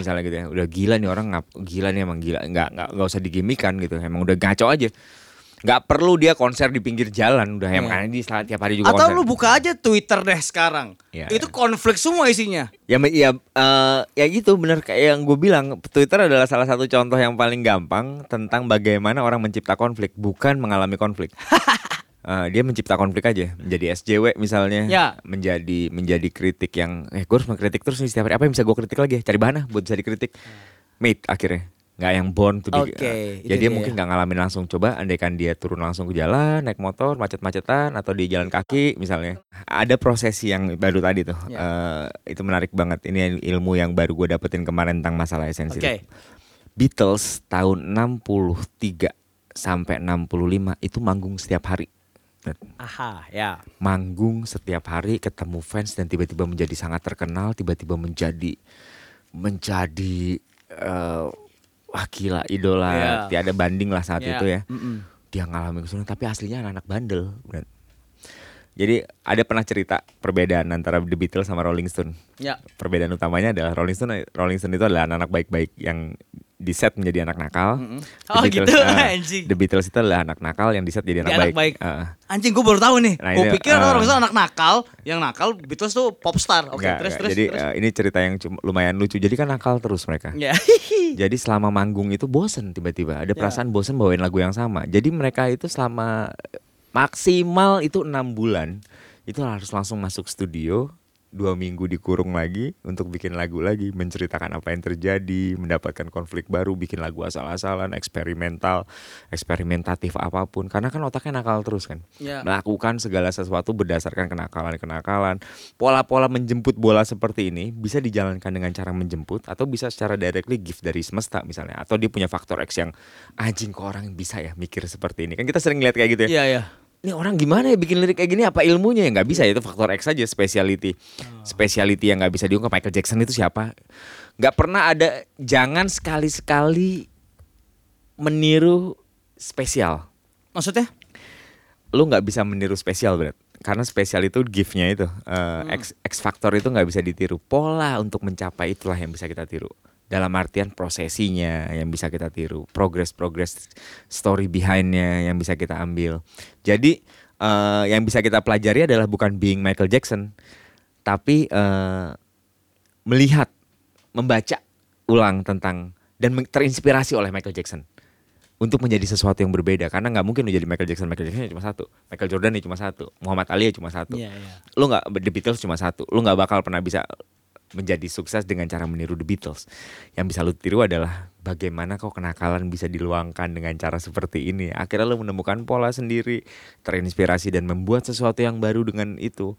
Misalnya gitu ya. Udah gila nih orang ngap, gila nih emang gila. Nggak, nggak, nggak usah digimikan gitu. Emang udah ngaco aja. Nggak perlu dia konser di pinggir jalan udah emang karena di tiap hari juga Iya. Atau konser. lu buka aja Twitter deh sekarang. Iya, itu iya. konflik semua isinya. Ya, ya, eh, ya gitu bener kayak yang gue bilang Twitter adalah salah satu contoh yang paling gampang tentang bagaimana orang mencipta konflik bukan mengalami konflik. Eh, dia mencipta konflik aja. Menjadi SJW misalnya. Ya. menjadi menjadi kritik yang eh gue harus mengkritik terus nih setiap hari. Apa yang bisa gue kritik lagi? Cari bahan ah buat bisa dikritik. Mate akhirnya. Nggak yang born to be Oke, eh, ya dia mungkin nggak ngalamin langsung. Coba andaikan dia turun langsung ke jalan naik motor macet-macetan atau di jalan kaki misalnya. Ada prosesi yang baru tadi tuh. Ya. Eh, itu menarik banget. Ini ilmu yang baru gue dapetin kemarin tentang masalah esensi Oke. Beatles tahun 63 sampai 65 itu manggung setiap hari Aha, ya. manggung setiap hari ketemu fans dan tiba-tiba menjadi sangat terkenal tiba-tiba menjadi menjadi eh, wah gila idola Iya. tiada banding lah saat Ya, itu ya mm-mm. dia ngalamin kesulitan tapi aslinya anak-anak bandel jadi ada pernah cerita perbedaan antara The Beatles sama Rolling Stone Ya. perbedaan utamanya adalah Rolling Stone Rolling Stone itu adalah anak-anak baik-baik yang di set menjadi anak nakal. The Oh, Beatles- gitu, ah, anjing. The Beatles itu adalah anak nakal yang di set jadi anak, anak baik. Ah. Anjing gue baru tahu nih. Nah, gue pikir uh, orang itu anak nakal, yang nakal Beatles tuh popstar. Oke, Enggak, terus terus Jadi terus. eh, ini cerita yang cuma- lumayan lucu. Jadi kan nakal terus mereka. ya. Jadi selama manggung itu bosen tiba-tiba. Ada Ya. perasaan bosen bawain lagu yang sama. Jadi mereka itu selama maksimal itu enam bulan itu harus langsung masuk studio dua minggu dikurung lagi untuk bikin lagu lagi menceritakan apa yang terjadi mendapatkan konflik baru bikin lagu asal-asalan eksperimental eksperimentatif apa pun. Karena kan otaknya nakal terus kan. Ya. melakukan segala sesuatu berdasarkan kenakalan-kenakalan. Pola-pola menjemput bola seperti ini bisa dijalankan dengan cara menjemput atau bisa secara directly gift dari semesta misalnya. Atau dia punya faktor X yang anjing kok orang bisa ya mikir seperti ini. Kan kita sering lihat kayak gitu ya. Iya, iya. Ini orang gimana ya bikin lirik kayak gini? Apa ilmunya ya? Nggak bisa. Ya itu faktor X aja speciality. Speciality yang nggak bisa diungkap. Michael Jackson itu siapa? Nggak pernah ada jangan sekali sekali meniru spesial. Maksudnya? lu nggak bisa meniru spesial berat karena spesial itu giftnya itu. Eh, X X faktor itu nggak bisa ditiru. Pola untuk mencapai itulah yang bisa kita tiru dalam artian prosesinya yang bisa kita tiru progress progress story behindnya yang bisa kita ambil. Jadi eh, yang bisa kita pelajari adalah bukan being Michael Jackson tapi eh, melihat membaca ulang tentang dan terinspirasi oleh Michael Jackson untuk menjadi sesuatu yang berbeda. Karena nggak mungkin lu jadi Michael Jackson Michael Jackson cuma satu. Michael Jordan cuma satu. Muhammad Ali cuma satu. Iya, iya. lu nggak The Beatles cuma satu. Lu nggak bakal pernah bisa menjadi sukses dengan cara meniru The Beatles. Yang bisa lu tiru adalah bagaimana kok kenakalan bisa diluangkan dengan cara seperti ini. Akhirnya lu menemukan pola sendiri terinspirasi dan membuat sesuatu yang baru dengan itu.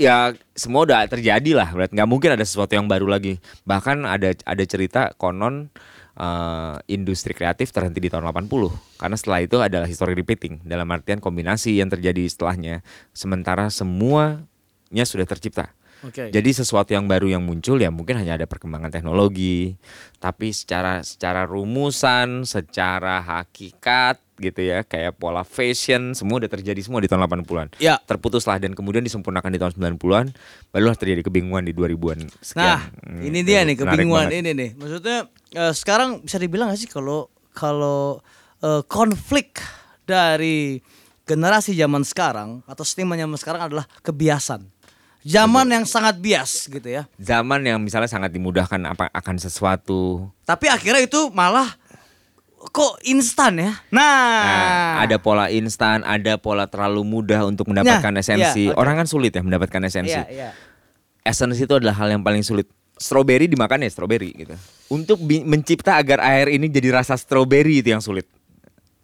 Ya semua udah terjadi lah nggak mungkin ada sesuatu yang baru lagi. Bahkan ada ada cerita konon eh, industri kreatif terhenti di tahun 80 karena setelah itu adalah history repeating dalam artian kombinasi yang terjadi setelahnya. Sementara semuanya sudah tercipta Oke. jadi sesuatu yang baru yang muncul ya mungkin hanya ada perkembangan teknologi, tapi secara secara rumusan, secara hakikat gitu ya, kayak pola fashion semua udah terjadi semua di tahun 80-an. Ya. Terputuslah dan kemudian disempurnakan di tahun 90-an, barulah terjadi kebingungan di 2000-an sekian. Nah, Hmm, ini dia nih kebingungan ini nih. Maksudnya eh, sekarang bisa dibilang gak sih kalau kalau eh, konflik dari generasi zaman sekarang atau seniman zaman sekarang adalah kebiasaan. Zaman yang sangat bias gitu ya. Zaman yang misalnya sangat dimudahkan apa akan sesuatu. Tapi akhirnya itu malah kok instan ya. Nah, Nah, ada pola instan, ada pola terlalu mudah untuk mendapatkan Nah, esensi. iya, oke. Orang kan sulit ya mendapatkan esensi. Iya, iya. essence itu adalah hal yang paling sulit. Strawberry dimakan ya strawberry gitu. Untuk mencipta agar air ini jadi rasa strawberry itu yang sulit.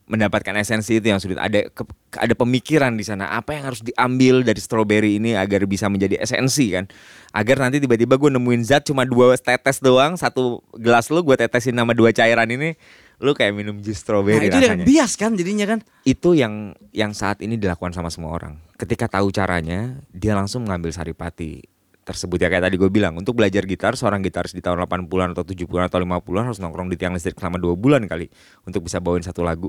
Mendapatkan esensi itu yang sulit. Ada ke- ada pemikiran di sana apa yang harus diambil dari strawberry ini agar bisa menjadi esensi kan. Agar nanti tiba-tiba gue nemuin zat cuma dua tetes doang, satu gelas lu gue tetesin nama dua cairan ini, lu kayak minum jus Nah, strawberry itu yang rasanya. bias kan jadinya kan. Itu yang yang saat ini dilakukan sama semua orang. Ketika tahu caranya, dia langsung mengambil saripati tersebut ya. Kayak tadi gue bilang untuk belajar gitar seorang gitaris di tahun 80-an atau 70-an atau 50-an harus nongkrong di tiang listrik selama dua bulan kali untuk bisa bawain satu lagu.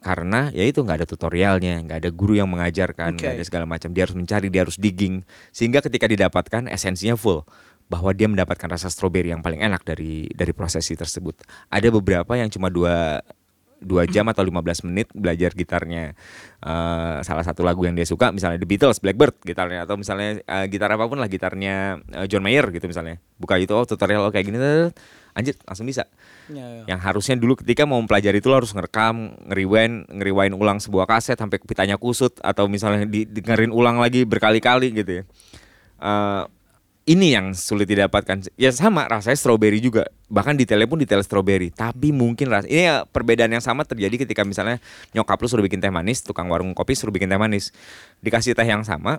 Karena ya itu nggak ada tutorialnya nggak ada guru yang mengajarkan Oke. ada segala macam. Dia harus mencari dia harus digging. Sehingga ketika didapatkan esensinya full bahwa dia mendapatkan rasa stroberi yang paling enak dari dari prosesi tersebut. Ada beberapa yang cuma dua dua jam atau 15 menit belajar gitarnya. Eh, salah satu lagu yang dia suka misalnya The Beatles Blackbird gitarnya atau misalnya eh, gitar apa pun lah gitarnya eh, John Mayer gitu misalnya. Buka itu oh tutorial oh kayak gini anjir langsung bisa. Ya, yang harusnya dulu ketika mau mempelajari itu lo harus ngerekam, ngeriwain, ngeriwain ulang sebuah kaset sampai pitanya kusut atau misalnya di, dengerin ulang lagi berkali-kali gitu ya. Eh, ini yang sulit didapatkan. Ya sama rasanya strawberry juga. Bahkan detailnya pun detail strawberry. Tapi mungkin ras ini ya perbedaan yang sama terjadi ketika misalnya nyokap lu suruh bikin teh manis, tukang warung kopi suruh bikin teh manis. Dikasih teh yang sama,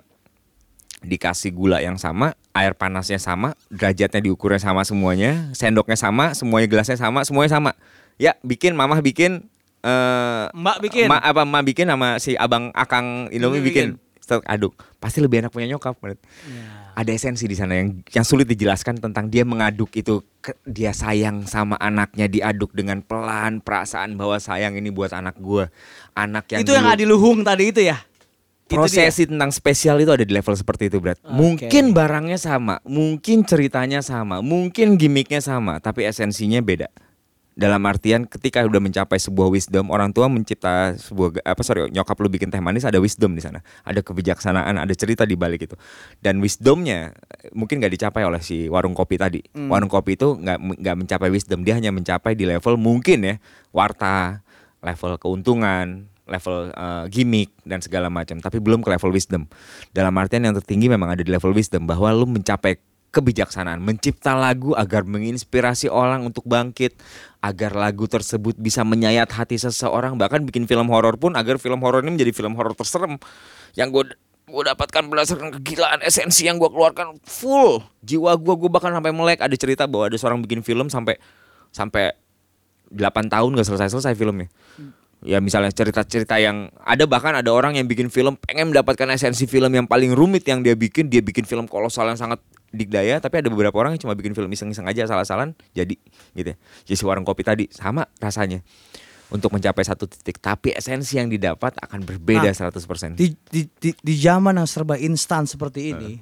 dikasih gula yang sama, air panasnya sama, derajatnya diukurnya sama semuanya, sendoknya sama, semuanya gelasnya sama, semuanya sama. Ya, bikin mamah bikin eh Mbak bikin. Ma, apa emak bikin sama si abang akang Indomie bikin. Setelah aduk, pasti lebih enak punya nyokap. menurut. Ya. Ada esensi di sana yang yang sulit dijelaskan tentang dia mengaduk itu ke- dia sayang sama anaknya diaduk dengan pelan perasaan bahwa sayang ini buat anak gua. Anak yang itu yang dulu- Adi Luhung tadi itu ya. Itu prosesi tentang spesial itu ada di level seperti itu berat. Oke. Mungkin barangnya sama, mungkin ceritanya sama, mungkin gimmicknya sama, tapi esensinya beda. Dalam artian ketika udah mencapai sebuah wisdom, orang tua mencipta sebuah apa sorry nyokap lu bikin teh manis ada wisdom di sana, ada kebijaksanaan, ada cerita di balik itu. Dan wisdomnya eh, mungkin nggak dicapai oleh si warung kopi tadi. Hmm. Warung kopi itu nggak nggak mencapai wisdom, dia hanya mencapai di level mungkin ya warta, level keuntungan, level eh, gimmick dan segala macam, tapi belum ke level wisdom. Dalam artian yang tertinggi memang ada di level wisdom bahwa lu mencapai kebijaksanaan, mencipta lagu agar menginspirasi orang untuk bangkit, agar lagu tersebut bisa menyayat hati seseorang, bahkan bikin film horor pun agar film horor ini menjadi film horor terserem. Yang gue gue dapatkan berdasarkan kegilaan esensi yang gue keluarkan full. Jiwa gue gue bahkan sampai melek. Ada cerita bahwa ada seorang bikin film sampai sampai 8 tahun gak selesai-selesai filmnya. Ya misalnya cerita-cerita yang ada bahkan ada orang yang bikin film pengen mendapatkan esensi film yang paling rumit yang dia bikin, dia bikin film kolosal yang sangat dikdaya, tapi ada beberapa orang yang cuma bikin film iseng-iseng aja salah-salan jadi gitu ya. Ya si warung kopi tadi sama rasanya untuk mencapai satu titik, tapi esensi yang didapat akan berbeda Nah, 100%. Di, di, di, di zaman yang serba instan seperti ini,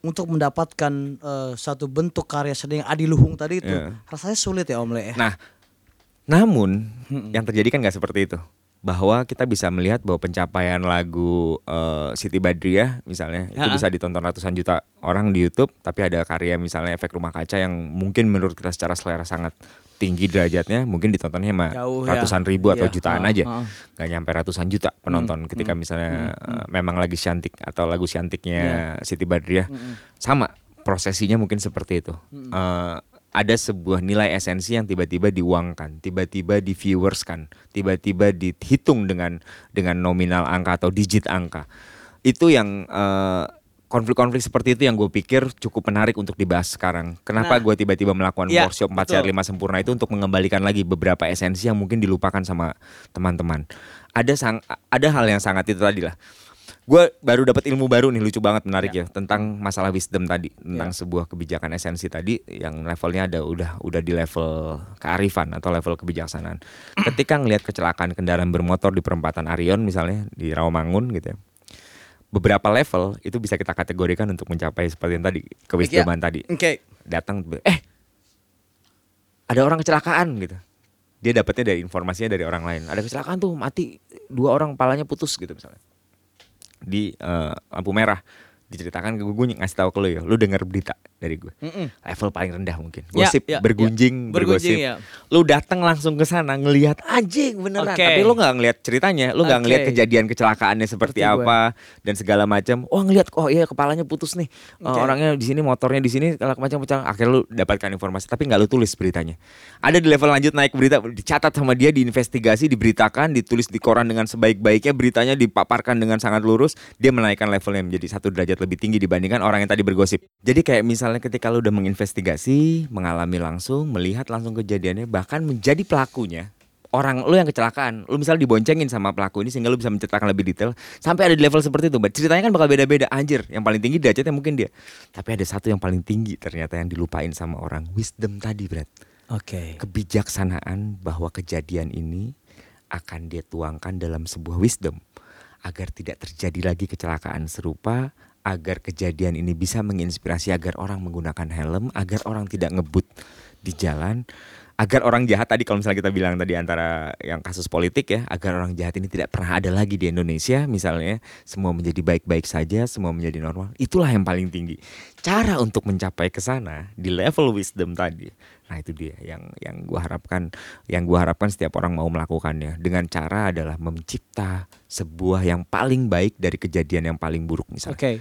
untuk mendapatkan eh, satu bentuk karya seni yang Adi Luhung tadi itu, Iya. rasanya sulit ya Om Le. ya? Nah, namun yang terjadi kan nggak seperti itu. Bahwa kita bisa melihat bahwa pencapaian lagu eh, Siti Badriah misalnya itu Ha-ha. bisa ditonton ratusan juta orang di YouTube, tapi ada karya misalnya efek rumah kaca yang mungkin menurut kita secara selera sangat tinggi derajatnya, mungkin ditontonnya sama Jauh ya. ratusan ribu atau Iya, jutaan ha, aja, nggak nyampe ratusan juta penonton ketika misalnya eh, memang lagi cantik atau lagu cantiknya Siti Badriah, sama prosesinya mungkin seperti itu. Eh, ada sebuah nilai esensi yang tiba-tiba diuangkan, tiba-tiba di viewers kan, tiba-tiba dihitung dengan dengan nominal angka atau digit angka. Itu yang eh, konflik-konflik seperti itu yang gue pikir cukup menarik untuk dibahas sekarang. Kenapa Nah, gue tiba-tiba melakukan iya, workshop 4 betul. sehat 5 sempurna itu untuk mengembalikan lagi beberapa esensi yang mungkin dilupakan sama teman-teman. Ada sang ada hal yang sangat itu tadi lah. Gue baru dapat ilmu baru nih lucu banget menarik ya, tentang masalah wisdom tadi tentang sebuah kebijakan esensi tadi yang levelnya ada udah udah di level kearifan atau level kebijaksanaan. Ketika ngelihat kecelakaan kendaraan bermotor di perempatan Arion misalnya di Rawamangun gitu ya. Beberapa level itu bisa kita kategorikan untuk mencapai seperti yang tadi kewisdoman tadi. Oke. Datang eh ada orang kecelakaan gitu. Dia dapatnya dari informasinya dari orang lain. Ada kecelakaan tuh mati dua orang palanya putus gitu misalnya di eh, lampu merah diceritakan ke gue, gue ngasih tahu ke lu ya, lu denger berita dari gue. Mm-mm. Level paling rendah mungkin. Ya, Gosip ya, bergunjing, ya. Bergunjing, bergosip. ya. Lu datang langsung ke sana ngelihat anjing beneran, Oke. tapi lu nggak ngelihat ceritanya, lu nggak Oke. ngelihat kejadian kecelakaannya seperti gue. apa dan segala macam. Oh ngelihat, oh iya kepalanya putus nih, Eh, Oke. orangnya di sini, motornya di sini, segala macam macam. Akhirnya lu dapatkan informasi, tapi nggak lu tulis beritanya. Ada di level lanjut naik berita, dicatat sama dia, diinvestigasi, diberitakan, ditulis di koran dengan sebaik-baiknya, beritanya dipaparkan dengan sangat lurus, dia menaikkan levelnya menjadi satu derajat lebih tinggi dibandingkan orang yang tadi bergosip. Jadi kayak misalnya ketika lu udah menginvestigasi, mengalami langsung, melihat langsung kejadiannya, bahkan menjadi pelakunya, orang lu yang kecelakaan, lu misalnya diboncengin sama pelaku ini sehingga lu bisa menceritakan lebih detail sampai ada di level seperti itu. Ceritanya kan bakal beda-beda. Anjir, yang paling tinggi derajatnya mungkin dia. Tapi ada satu yang paling tinggi ternyata yang dilupain sama orang. Wisdom tadi, Brad Oke. kebijaksanaan bahwa kejadian ini akan dia tuangkan dalam sebuah wisdom agar tidak terjadi lagi kecelakaan serupa, agar kejadian ini bisa menginspirasi agar orang menggunakan helm, agar orang tidak ngebut di jalan, agar orang jahat tadi kalau misalnya kita bilang tadi antara yang kasus politik ya, agar orang jahat ini tidak pernah ada lagi di Indonesia misalnya, semua menjadi baik-baik saja, semua menjadi normal. Itulah yang paling tinggi. Cara untuk mencapai ke sana di level wisdom tadi. Nah, itu dia yang yang gua harapkan yang gua harapkan setiap orang mau melakukannya dengan cara adalah mencipta sebuah yang paling baik dari kejadian yang paling buruk misalnya. Oke.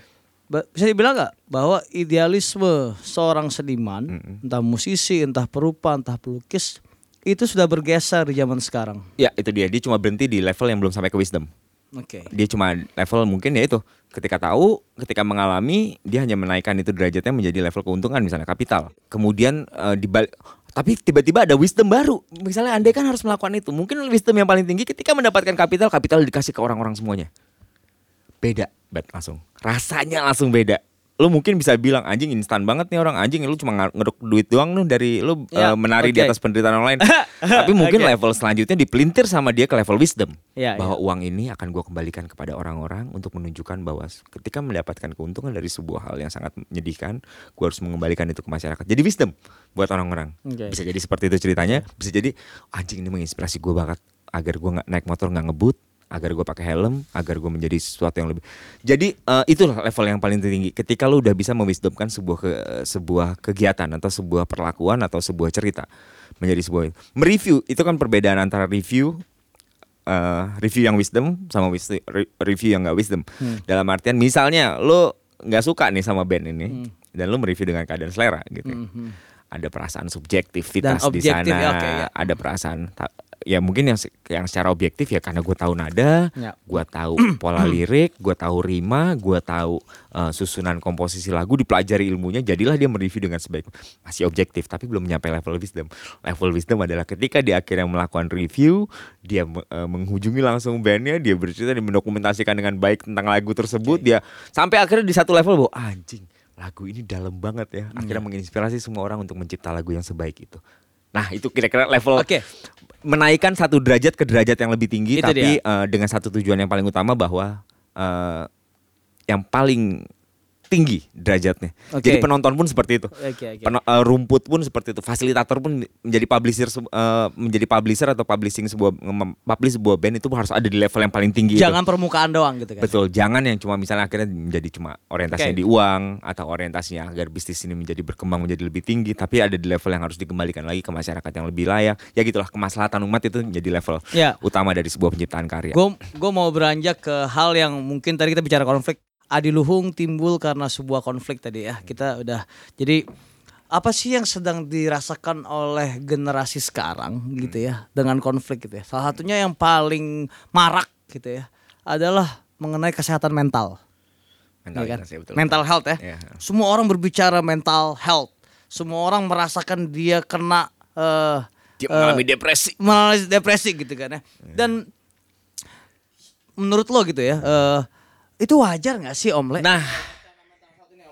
Ba- Bisa dibilang nggak bahwa idealisme seorang seniman, entah musisi, entah perupa, entah pelukis, itu sudah bergeser di zaman sekarang. Ya, itu dia. Dia cuma berhenti di level yang belum sampai ke wisdom. Oke. Dia cuma level mungkin ya itu ketika tahu, ketika mengalami, dia hanya menaikkan itu derajatnya menjadi level keuntungan misalnya kapital. Kemudian eh, dibalik tapi tiba-tiba ada wisdom baru. Misalnya andai kan harus melakukan itu, mungkin wisdom yang paling tinggi ketika mendapatkan kapital, kapital dikasih ke orang-orang semuanya. Beda, bet langsung. Rasanya langsung beda. Lu mungkin bisa bilang anjing instan banget nih orang anjing lu cuma ngeruk duit doang nih dari lu Ya, eh, menari di oke. atas penderitaan orang lain. Tapi mungkin Oke. level selanjutnya dipelintir sama dia ke level wisdom Ya, bahwa uang ini akan gue kembalikan kepada orang-orang untuk menunjukkan bahwa ketika mendapatkan keuntungan dari sebuah hal yang sangat menyedihkan, gue harus mengembalikan itu ke masyarakat. Jadi wisdom buat orang-orang. Oke. Bisa jadi seperti itu ceritanya. Bisa jadi anjing ini menginspirasi gue banget agar gue nggak naik motor nggak ngebut, agar gue pakai helm, agar gue menjadi sesuatu yang lebih. Jadi eh, itulah level yang paling tinggi. Ketika lu udah bisa mewisdomkan sebuah ke, sebuah kegiatan atau sebuah perlakuan atau sebuah cerita menjadi sebuah mereview itu kan perbedaan antara review eh, review yang wisdom sama wis- re- review yang nggak wisdom. Dalam artian misalnya lo nggak suka nih sama band ini dan lo mereview dengan keadaan selera gitu. ya. Ada perasaan subjektivitas di sana, ya, oke, ya. ada perasaan ya mungkin yang yang secara objektif ya karena gue tahu nada, Ya. gue tahu pola lirik, gue tahu rima, gue tahu eh, susunan komposisi lagu, dipelajari ilmunya, jadilah dia mereview dengan sebaik masih objektif tapi belum nyampe level wisdom. Level wisdom adalah ketika dia akhirnya melakukan review, dia me- eh, menghujungi langsung bandnya, dia bercerita dan mendokumentasikan dengan baik tentang lagu tersebut, dia sampai akhirnya di satu level bahwa anjing lagu ini dalam banget ya, akhirnya menginspirasi semua orang untuk mencipta lagu yang sebaik itu. Nah itu kira-kira level Oke. Menaikkan satu derajat ke derajat yang lebih tinggi, Itu tapi dia. eh, dengan satu tujuan yang paling utama bahwa eh, yang paling tinggi derajatnya. Oke. Jadi penonton pun seperti itu. Oke, oke. Peno- eh, rumput pun seperti itu. Fasilitator pun menjadi publisher eh, menjadi publisher atau publishing sebuah publish sebuah band itu harus ada di level yang paling tinggi. itu. Jangan permukaan doang gitu kan. Betul, jangan yang cuma misalnya akhirnya menjadi cuma orientasinya Oke. di uang atau orientasinya agar bisnis ini menjadi berkembang menjadi lebih tinggi, tapi ada di level yang harus dikembalikan lagi ke masyarakat yang lebih layak. Ya gitulah kemaslahatan umat itu menjadi level Ya. utama dari sebuah penciptaan karya. Gue mau beranjak ke hal yang mungkin tadi kita bicara konflik. Adiluhung timbul karena sebuah konflik tadi ya. Kita udah jadi apa sih yang sedang dirasakan oleh generasi sekarang gitu ya dengan konflik gitu ya. Salah satunya yang paling marak gitu ya adalah mengenai kesehatan mental. Mental ya kan? ya, betul. mental health ya. Iya. Semua orang berbicara mental health. Semua orang merasakan dia kena eh, Dia mengalami depresi. mengalami depresi gitu kan ya. Dan menurut lo gitu ya, eh, itu wajar nggak sih Om Le? Nah,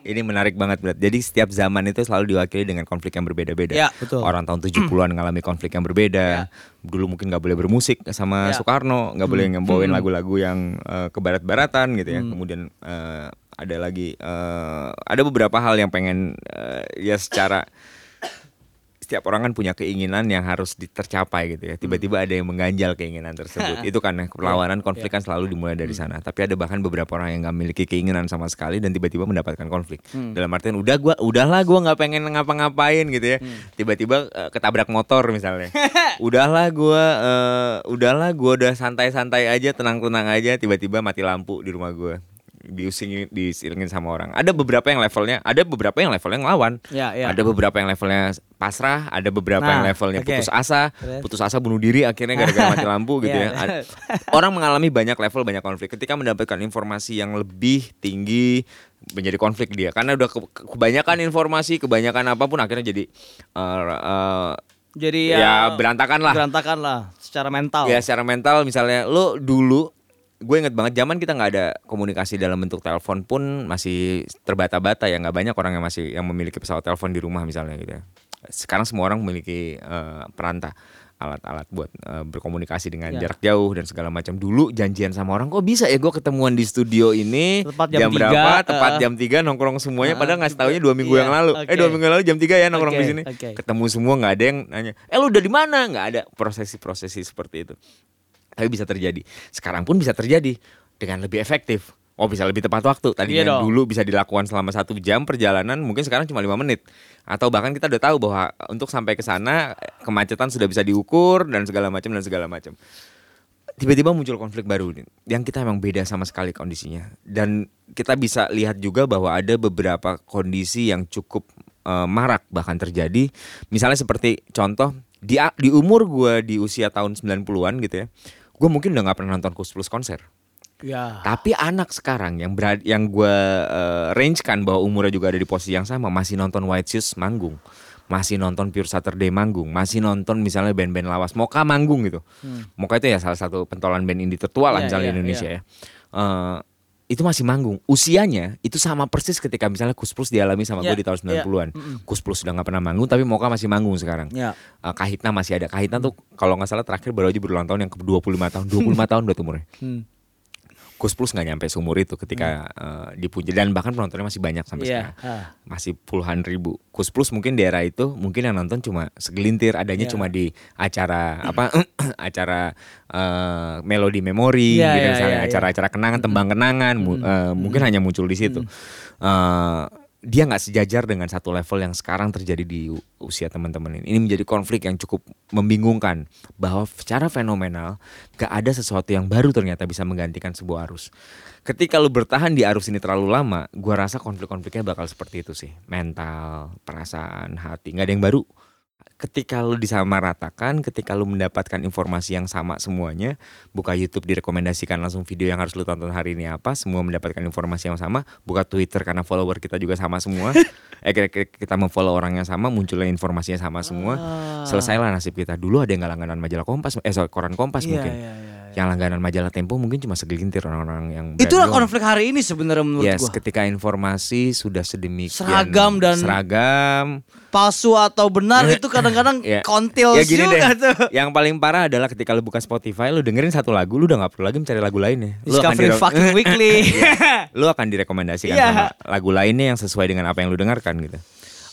ini menarik banget berat. Jadi setiap zaman itu selalu diwakili dengan konflik yang berbeda-beda. Ya, betul. Orang tahun 70-an ngalami konflik yang berbeda. Dulu mungkin nggak boleh bermusik sama Ya. Soekarno, nggak boleh ngebawain lagu-lagu yang eh, kebarat-baratan gitu ya. Kemudian eh, ada lagi eh, ada beberapa hal yang pengen eh, ya secara setiap orang kan punya keinginan yang harus ditercapai gitu ya. Tiba-tiba ada yang mengganjal keinginan tersebut. Itu karena perlawanan konflik kan selalu dimulai dari sana. Tapi ada bahkan beberapa orang yang nggak memiliki keinginan sama sekali dan tiba-tiba mendapatkan konflik. Dalam artian udah gua udahlah gua nggak pengen ngapa-ngapain gitu ya. Tiba-tiba eh, ketabrak motor misalnya. udahlah gua eh, udahlah gua udah santai-santai aja, tenang-tenang aja, tiba-tiba mati lampu di rumah gua diusingin disilingin sama orang. Ada beberapa yang levelnya, ada beberapa yang levelnya ngelawan. Ya, ya. Ada beberapa yang levelnya pasrah, ada beberapa yang Nah, levelnya oke. putus asa, putus asa bunuh diri akhirnya gara-gara mati lampu gitu ya. Ad- Orang mengalami banyak level, banyak konflik. Ketika mendapatkan informasi yang lebih tinggi menjadi konflik dia karena udah ke- ke- kebanyakan informasi, kebanyakan apa pun akhirnya jadi eh, eh, Jadi ya, ya berantakan lah. Berantakan lah secara mental. Ya secara mental misalnya lo dulu gue inget banget zaman kita nggak ada komunikasi dalam bentuk telepon pun masih terbata-bata ya nggak banyak orang yang masih yang memiliki pesawat telepon di rumah misalnya gitu ya. Sekarang semua orang memiliki eh, perantah alat-alat buat eh, berkomunikasi dengan Ya. jarak jauh dan segala macam. Dulu janjian sama orang kok bisa ya gue ketemuan di studio ini Tepat jam berapa? tiga, Tepat eh. jam 3 nongkrong semuanya Ah, padahal ngasih taunya dua minggu iya, yang lalu. Eh oke. dua minggu lalu jam 3 ya nongkrong Oke, di sini. oke. Ketemu semua nggak ada yang nanya. Eh lu udah di mana? nggak ada prosesi-prosesi seperti itu tapi bisa terjadi. Sekarang pun bisa terjadi dengan lebih efektif. Oh bisa lebih tepat waktu. Tadinya Iya dong. dulu bisa dilakukan selama satu jam perjalanan, mungkin sekarang cuma lima menit. Atau bahkan kita udah tahu bahwa untuk sampai ke sana kemacetan sudah bisa diukur dan segala macam dan segala macam. Tiba-tiba muncul konflik baru nih, yang kita emang beda sama sekali kondisinya. Dan kita bisa lihat juga bahwa ada beberapa kondisi yang cukup eh, marak bahkan terjadi. Misalnya seperti contoh di di umur gua di usia tahun 90-an gitu ya. Gue mungkin udah nggak pernah nonton Kus Plus konser. Ya. Tapi anak sekarang yang berad, yang gue range kan bahwa umurnya juga ada di posisi yang sama masih nonton White Shoes manggung, masih nonton Pure Saturday manggung, masih nonton misalnya band-band lawas, Moka manggung gitu. Moka itu ya salah satu pentolan band indie tertua lah Iya, misalnya iya, di Indonesia iya. ya. Eh, itu masih manggung. Usianya itu sama persis ketika misalnya Kus Plus dialami sama Iya, gue di tahun iya. 90-an. Kus Plus sudah nggak pernah manggung tapi Moka masih manggung sekarang. Ya. Eh, Kahitna masih ada. Kahitna tuh kalau nggak salah terakhir baru aja berulang tahun yang ke 25 tahun. 25 tahun udah umurnya. Hmm. Kus Plus nggak nyampe seumur itu ketika eh, dipuji dan bahkan penontonnya masih banyak sampai Iya. sekarang ah. masih puluhan ribu Kus Plus mungkin di era itu mungkin yang nonton cuma segelintir adanya Iya. cuma di acara apa acara eh, melodi memori Iya, gitu iya, misalnya iya, iya. acara-acara kenangan tembang kenangan mu- eh, mungkin hanya muncul di situ Eh, dia nggak sejajar dengan satu level yang sekarang terjadi di usia teman-teman ini. Ini menjadi konflik yang cukup membingungkan bahwa secara fenomenal gak ada sesuatu yang baru ternyata bisa menggantikan sebuah arus. Ketika lu bertahan di arus ini terlalu lama, gua rasa konflik-konfliknya bakal seperti itu sih. Mental, perasaan, hati, nggak ada yang baru. Ketika lu disamaratakan, ketika lu mendapatkan informasi yang sama semuanya, buka YouTube direkomendasikan langsung video yang harus lu tonton hari ini apa, semua mendapatkan informasi yang sama, buka Twitter karena follower kita juga sama semua. eh kita, kita memfollow orang yang sama, munculnya informasinya sama semua. Ah. Selesailah nasib kita. Dulu ada yang nggak langganan majalah Kompas, eh sorry, koran Kompas Iya, mungkin. iya, iya. Yang langganan majalah Tempo mungkin cuma segelintir orang-orang yang Itulah doang. konflik hari ini sebenarnya menurut Yes, gua. ketika informasi sudah sedemikian Seragam dan- seragam. Palsu atau benar itu kadang-kadang Ya. kontil ya gini juga deh. tuh. Yang paling parah adalah ketika lu buka Spotify, lu dengerin satu lagu, lu udah nggak perlu lagi mencari lagu lainnya. Lu akan, Discovery fucking weekly. lu akan direkomendasikan Iya. sama lagu lainnya yang sesuai dengan apa yang lu dengarkan gitu.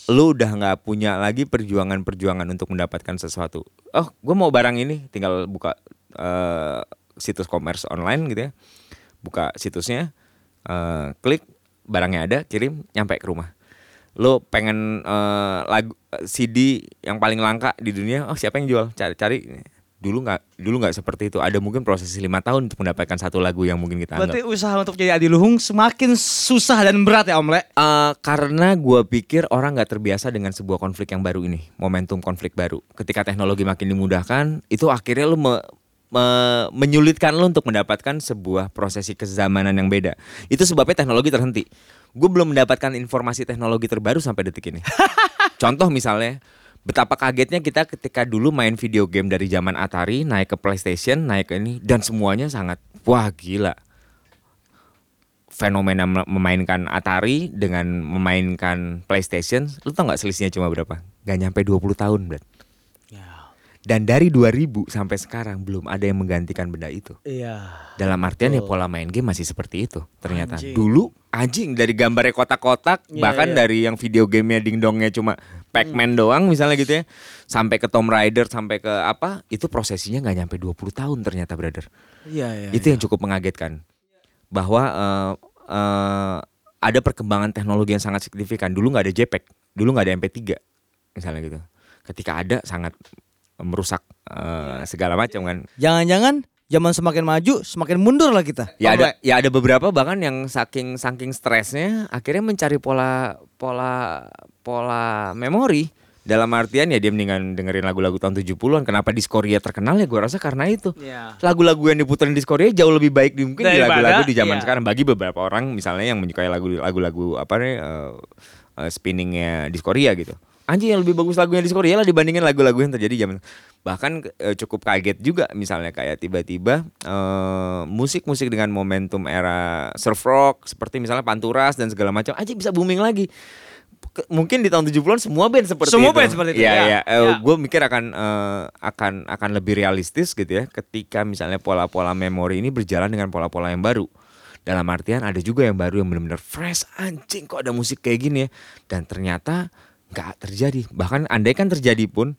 Lu udah nggak punya lagi perjuangan-perjuangan untuk mendapatkan sesuatu. Oh, gue mau barang ini, tinggal buka eh, situs commerce online gitu ya. Buka situsnya, eh, klik barangnya ada, kirim, nyampe ke rumah. Lu pengen eh, lagu CD yang paling langka di dunia, oh siapa yang jual? Cari-cari. Dulu nggak, dulu nggak seperti itu. Ada mungkin proses lima tahun untuk mendapatkan satu lagu yang mungkin kita anggap. Berarti usaha untuk jadi adiluhung semakin susah dan berat ya Om Le. Eh, karena gue pikir orang nggak terbiasa dengan sebuah konflik yang baru ini, momentum konflik baru. Ketika teknologi makin dimudahkan, itu akhirnya lu me- me- menyulitkan lu untuk mendapatkan sebuah prosesi kezamanan yang beda. Itu sebabnya teknologi terhenti. Gue belum mendapatkan informasi teknologi terbaru sampai detik ini. Contoh misalnya, betapa kagetnya kita ketika dulu main video game dari zaman Atari naik ke PlayStation, naik ke ini dan semuanya sangat wah gila fenomena mem- memainkan Atari dengan memainkan PlayStation, lu tau nggak selisihnya cuma berapa? Gak nyampe 20 tahun, Brad. Ya. Dan dari 2000 sampai sekarang belum ada yang menggantikan benda itu. Iya. Dalam artian ya pola main game masih seperti itu ternyata. Anjing. Dulu anjing dari gambarnya kotak-kotak, Iya, bahkan iya. dari yang video gamenya dingdongnya cuma Pac-Man doang misalnya gitu ya. Sampai ke Tomb Raider, sampai ke apa, itu prosesinya nggak nyampe 20 tahun ternyata, brother. Iya, iya. itu yang cukup mengagetkan. Bahwa eh, eh, ada perkembangan teknologi yang sangat signifikan. Dulu nggak ada JPEG, dulu nggak ada MP3 misalnya gitu. Ketika ada sangat merusak eh, segala macam kan. Jangan-jangan zaman semakin maju, semakin mundur lah kita. Ya ada ya ada beberapa bahkan yang saking saking stresnya akhirnya mencari pola pola pola memori dalam artian ya dia mendingan dengerin lagu-lagu tahun 70-an. Kenapa Diskoria terkenal ya gue rasa karena itu. Iya. Lagu-lagu yang diputerin Diskoria jauh lebih baik di mungkin di Daripada, lagu-lagu di zaman iya. sekarang bagi beberapa orang misalnya yang menyukai lagu lagu-lagu apa nih eh, eh, spinningnya Diskoria gitu. Anjing yang lebih bagus lagunya Diskoria lah dibandingin lagu-lagu yang terjadi zaman bahkan eh, cukup kaget juga misalnya kayak tiba-tiba eh, musik-musik dengan momentum era surf rock seperti misalnya Panturas dan segala macam aja bisa booming lagi. Mungkin di tahun 70-an semua band seperti Semua itu. band seperti itu, Iya, ya. iya. Eh, Ya. Gue mikir akan eh, akan akan lebih realistis gitu ya ketika misalnya pola-pola memori ini berjalan dengan pola-pola yang baru. Dalam artian ada juga yang baru yang benar-benar fresh anjing kok ada musik kayak gini ya dan ternyata nggak terjadi. Bahkan andai kan terjadi pun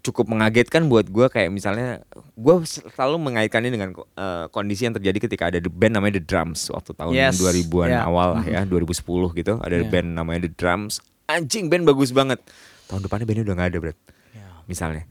cukup mengagetkan buat gue kayak misalnya gue selalu mengaitkannya dengan eh, kondisi yang terjadi ketika ada the band namanya The Drums waktu tahun Yes, 2000-an ya. awal lah ya 2010 gitu ada Ya. band namanya The Drums anjing band bagus banget tahun depannya bandnya udah nggak ada berat Ya. misalnya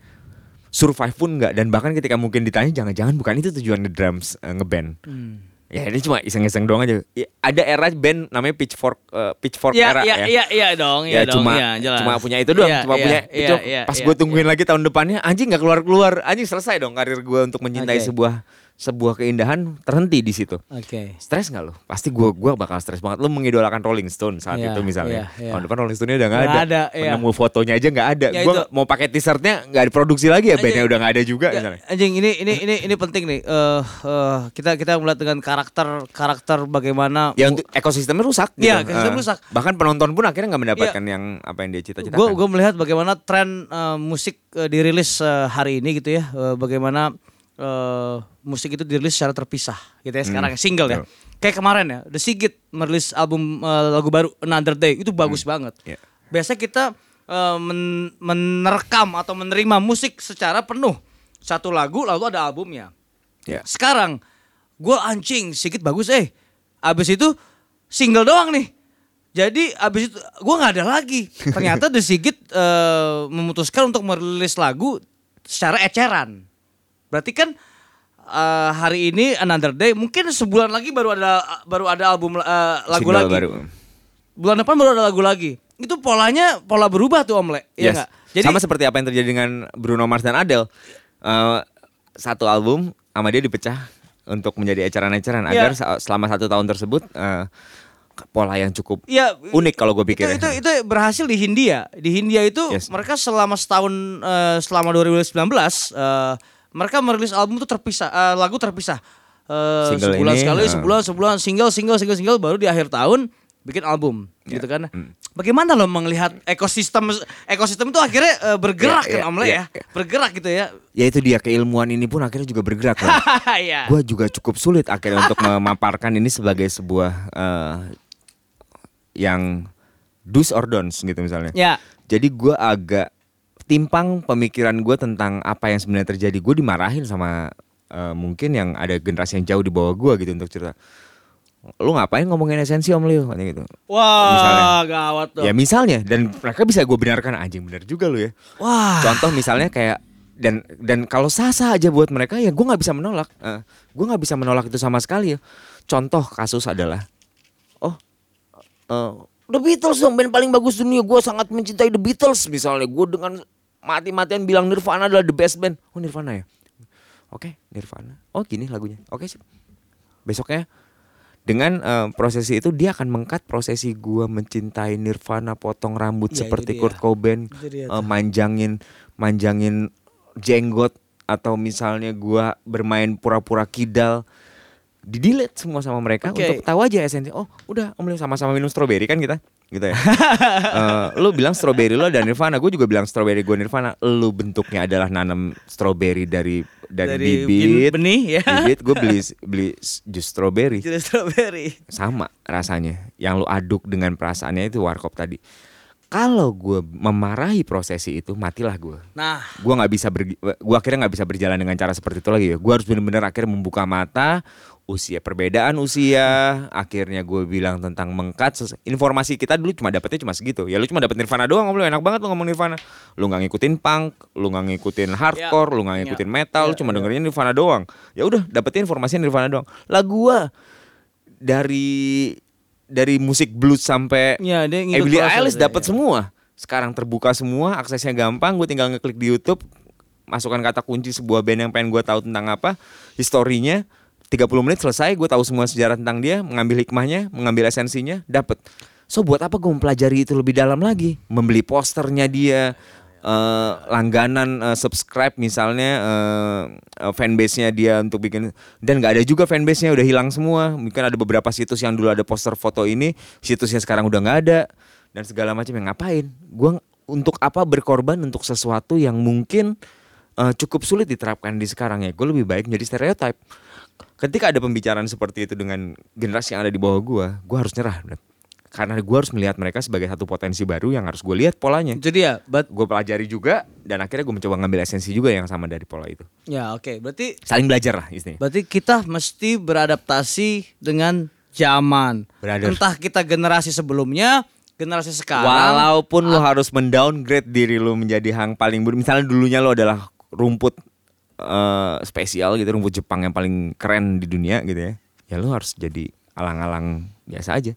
survive pun nggak dan bahkan ketika mungkin ditanya jangan-jangan bukan itu tujuan The Drums eh, ngeband Hmm. Ya ini cuma iseng-iseng doang aja Ya, ada era band namanya Pitchfork eh, Pitchfork Iya, era ya iya, iya dong, ya iya dong, cuma jelas. cuma punya itu doang Iya, cuma iya, punya iya, itu iya, pas iya, gue tungguin iya. lagi tahun depannya anjing nggak keluar keluar anjing selesai dong karir gue untuk mencintai Oke. sebuah sebuah keindahan terhenti di situ Oke. stres nggak lo pasti gue gua bakal stres banget lo mengidolakan Rolling Stone saat Iya, itu misalnya iya, iya. tahun depan Rolling Stone udah nggak ada, ada, iya. penemu fotonya aja nggak ada Ya, gue itu. mau pakai t-shirtnya nggak diproduksi lagi ya bandnya udah nggak ada juga Ya, misalnya anjing ini ini ini ini penting nih. Eh eh, kita kita melihat dengan karakter karakter bagaimana ya untuk ekosistemnya rusak gitu. Iya, ekosistem Eh, rusak. bahkan penonton pun akhirnya nggak mendapatkan yang apa yang dia cita-citakan gue gue melihat bagaimana tren eh, musik eh, dirilis eh, hari ini gitu ya Eh, bagaimana eh, musik itu dirilis secara terpisah gitu ya sekarang single ya. Kayak kemarin ya The Sigit merilis album eh, lagu baru Another Day. Itu bagus banget. Iya. biasa kita eh, men- menerkam atau menerima musik secara penuh. Satu lagu lalu ada albumnya. Ya sekarang gue anjing Sigit bagus eh. Abis itu single doang nih. Jadi abis itu gue nggak ada lagi. Ternyata The Sigit eh, memutuskan untuk merilis lagu secara eceran berarti kan eh, hari ini Another Day mungkin sebulan lagi baru ada baru ada album eh, lagu Single lagi baru. bulan depan baru ada lagu lagi itu polanya pola berubah tuh Om Le Iya Yes. nggak? jadi sama seperti apa yang terjadi dengan Bruno Mars dan Adele Eh, satu album sama dia dipecah untuk menjadi eceran-eceran Iya. agar selama satu tahun tersebut eh, pola yang cukup Ya, unik kalau gue pikir Itu, ya. itu itu berhasil di Hindia. Di Hindia itu Yes. mereka selama setahun eh, selama 2019 eh, mereka merilis album itu terpisah, eh, lagu terpisah. Single sebulan ini, sekali, eh. sebulan sebulan single single single single baru di akhir tahun bikin album Ya. gitu kan. Hmm. Bagaimana lo melihat ekosistem ekosistem itu akhirnya eh, bergerak Ya, kan ya, Om Le ya, ya. Bergerak gitu ya. ya itu dia keilmuan ini pun akhirnya juga bergerak kan. Iya. gue juga cukup sulit akhirnya untuk memaparkan ini sebagai sebuah eh, yang do's or don'ts gitu misalnya. Ya. Jadi gue agak timpang pemikiran gue tentang apa yang sebenarnya terjadi. Gue dimarahin sama eh, mungkin yang ada generasi yang jauh di bawah gue gitu untuk cerita. Lu ngapain ngomongin esensi om Leo katanya gitu. Wah, Misalnya. gawat tuh. Ya misalnya dan mereka bisa gue benarkan anjing bener juga lu ya. Wah. Contoh misalnya kayak dan dan kalau sah-sah aja buat mereka ya gue nggak bisa menolak. Eh, gue nggak bisa menolak itu sama sekali ya. Contoh kasus adalah, oh, eh, The Beatles dong band paling bagus dunia. Gue sangat mencintai The Beatles misalnya. Gue dengan mati-matian bilang Nirvana adalah the best band. Oh Nirvana ya. Oke Nirvana. Oh gini lagunya. Oke sip. Besoknya dengan eh, prosesi itu dia akan mengkat prosesi gua mencintai Nirvana potong rambut Ya, seperti. Kurt Cobain eh, manjangin manjangin jenggot atau misalnya gua bermain pura-pura kidal di delete semua sama mereka Oke. untuk tahu aja esensi oh udah om Leo sama-sama minum stroberi kan kita gitu ya Eh, lu bilang stroberi lo dan Nirvana gue juga bilang stroberi gue Nirvana lu bentuknya adalah nanam stroberi dari dari, Dari bibit benih, ya. bibit gue beli beli jus stroberi Jadi strawberry. sama rasanya yang lu aduk dengan perasaannya itu warkop tadi Kalau gue memarahi prosesi itu, matilah gue. Nah, Gue nggak bisa ber, gue akhirnya nggak bisa berjalan dengan cara seperti itu lagi ya. Gue harus benar-benar akhirnya membuka mata, usia perbedaan usia. Akhirnya gue bilang tentang mengkat. Informasi kita dulu cuma dapetnya cuma segitu. Ya lu cuma dapet Nirvana doang, lu enak banget lu ngomong Nirvana. Lu nggak ngikutin punk, lu nggak ngikutin hardcore, lu nggak ngikutin metal, lu cuma dengerin Nirvana doang. Ya udah, dapetin informasi Nirvana doang. Lah gue dari dari musik blues sampai ya Billie proses Eilish ya, dapat ya. semua. Sekarang terbuka semua, aksesnya gampang. Gue tinggal ngeklik di YouTube, masukkan kata kunci sebuah band yang pengen gue tahu tentang apa, historinya. 30 menit selesai, gue tahu semua sejarah tentang dia, mengambil hikmahnya, mengambil esensinya, dapet. So buat apa gue mempelajari itu lebih dalam lagi? Membeli posternya dia, eh, langganan eh, subscribe misalnya eh, fanbase-nya dia untuk bikin dan nggak ada juga fanbase-nya udah hilang semua. Mungkin ada beberapa situs yang dulu ada poster foto ini, situsnya sekarang udah nggak ada dan segala macam yang ngapain? Ng- untuk apa berkorban untuk sesuatu yang mungkin eh, cukup sulit diterapkan di sekarang ya? Gue lebih baik menjadi stereotip. Ketika ada pembicaraan seperti itu dengan generasi yang ada di bawah gua, gua harus nyerah. Bro. Karena gue harus melihat mereka sebagai satu potensi baru yang harus gue lihat polanya Itu dia, but gue pelajari juga dan akhirnya gue mencoba ngambil esensi juga yang sama dari pola itu ya oke, berarti saling belajar lah istilahnya berarti kita mesti beradaptasi dengan zaman. Brother. Entah kita generasi sebelumnya, generasi sekarang. walaupun lo harus mendowngrade diri lo menjadi hang paling buruk misalnya dulunya lo adalah rumput eh, spesial gitu rumput Jepang yang paling keren di dunia gitu ya. Ya lo harus jadi alang-alang biasa aja.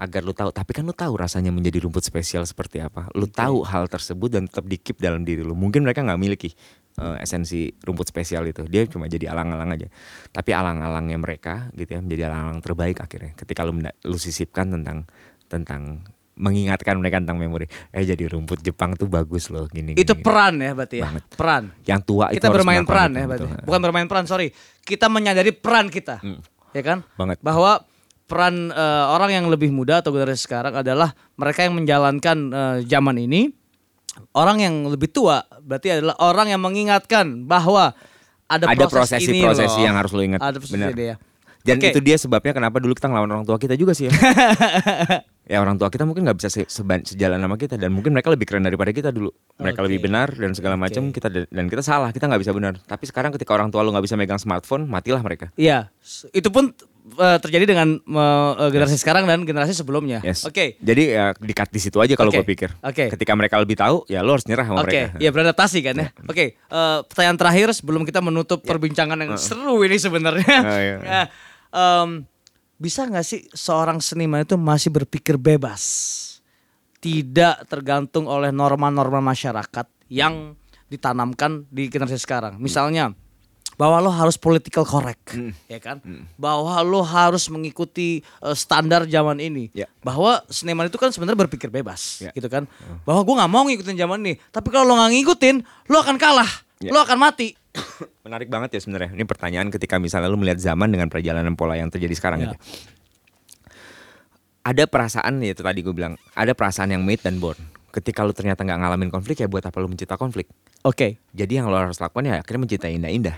Agar lo tahu tapi kan lo tahu rasanya menjadi rumput spesial seperti apa. Lo tahu hal tersebut dan tetap dikip dalam diri lo mungkin mereka nggak miliki eh, esensi rumput spesial itu. Dia cuma jadi alang-alang aja. Tapi alang-alangnya mereka gitu ya menjadi alang-alang terbaik akhirnya. Ketika menda- lo sisipkan tentang tentang mengingatkan mereka tentang memori eh jadi rumput Jepang tuh bagus loh gini itu gini, peran ya berarti ya. Banget. Peran. yang tua itu kita harus bermain peran itu, ya berarti. betul. Bukan bermain peran, sorry. Kita menyadari peran kita. Ya kan? Banget. Bahwa peran eh, orang yang lebih muda atau generasi sekarang adalah mereka yang menjalankan eh, zaman ini. Orang yang lebih tua berarti adalah orang yang mengingatkan bahwa ada, ada proses ini prosesi-prosesi loh. yang harus lo ingat Ada proses benar ini ya. dan Oke. itu dia sebabnya kenapa dulu kita ngelawan orang tua kita juga sih ya ya orang tua kita mungkin nggak bisa se- seban- sejalan sama kita dan mungkin mereka lebih keren daripada kita dulu mereka Oke. lebih benar dan segala macam kita dan kita salah kita nggak bisa benar tapi sekarang ketika orang tua lu nggak bisa megang smartphone matilah mereka Iya, itu pun eh, terjadi dengan eh, generasi sekarang dan generasi sebelumnya. yes Oke. jadi ya dikat di situ aja kalau Oke. gue pikir Oke. ketika mereka lebih tahu ya lo harus nyerah sama Oke, mereka ya beradaptasi kan ya. Oke, eh, pertanyaan terakhir sebelum kita menutup perbincangan yang seru ini sebenarnya. Oh, iya. Ya, em, bisa nggak sih seorang seniman itu masih berpikir bebas, tidak tergantung oleh norma-norma masyarakat yang ditanamkan di generasi sekarang. Misalnya bahwa lo harus political correct, ya kan? Bahwa lo harus mengikuti eh, standar zaman ini. Ya. Bahwa seniman itu kan sebenarnya berpikir bebas, Ya. gitu kan? Bahwa gue nggak mau ngikutin zaman ini, tapi kalau lo nggak ngikutin, lo akan kalah, Ya. lo akan mati. menarik banget ya sebenarnya. Ini pertanyaan ketika misalnya lu melihat zaman dengan perjalanan pola yang terjadi sekarang Ya. gitu. Ada perasaan ya itu tadi gue bilang ada perasaan yang made dan born. Ketika lu ternyata nggak ngalamin konflik ya buat apa lu mencipta konflik? Oke, jadi yang lo harus lakukan ya akhirnya mencipta indah-indah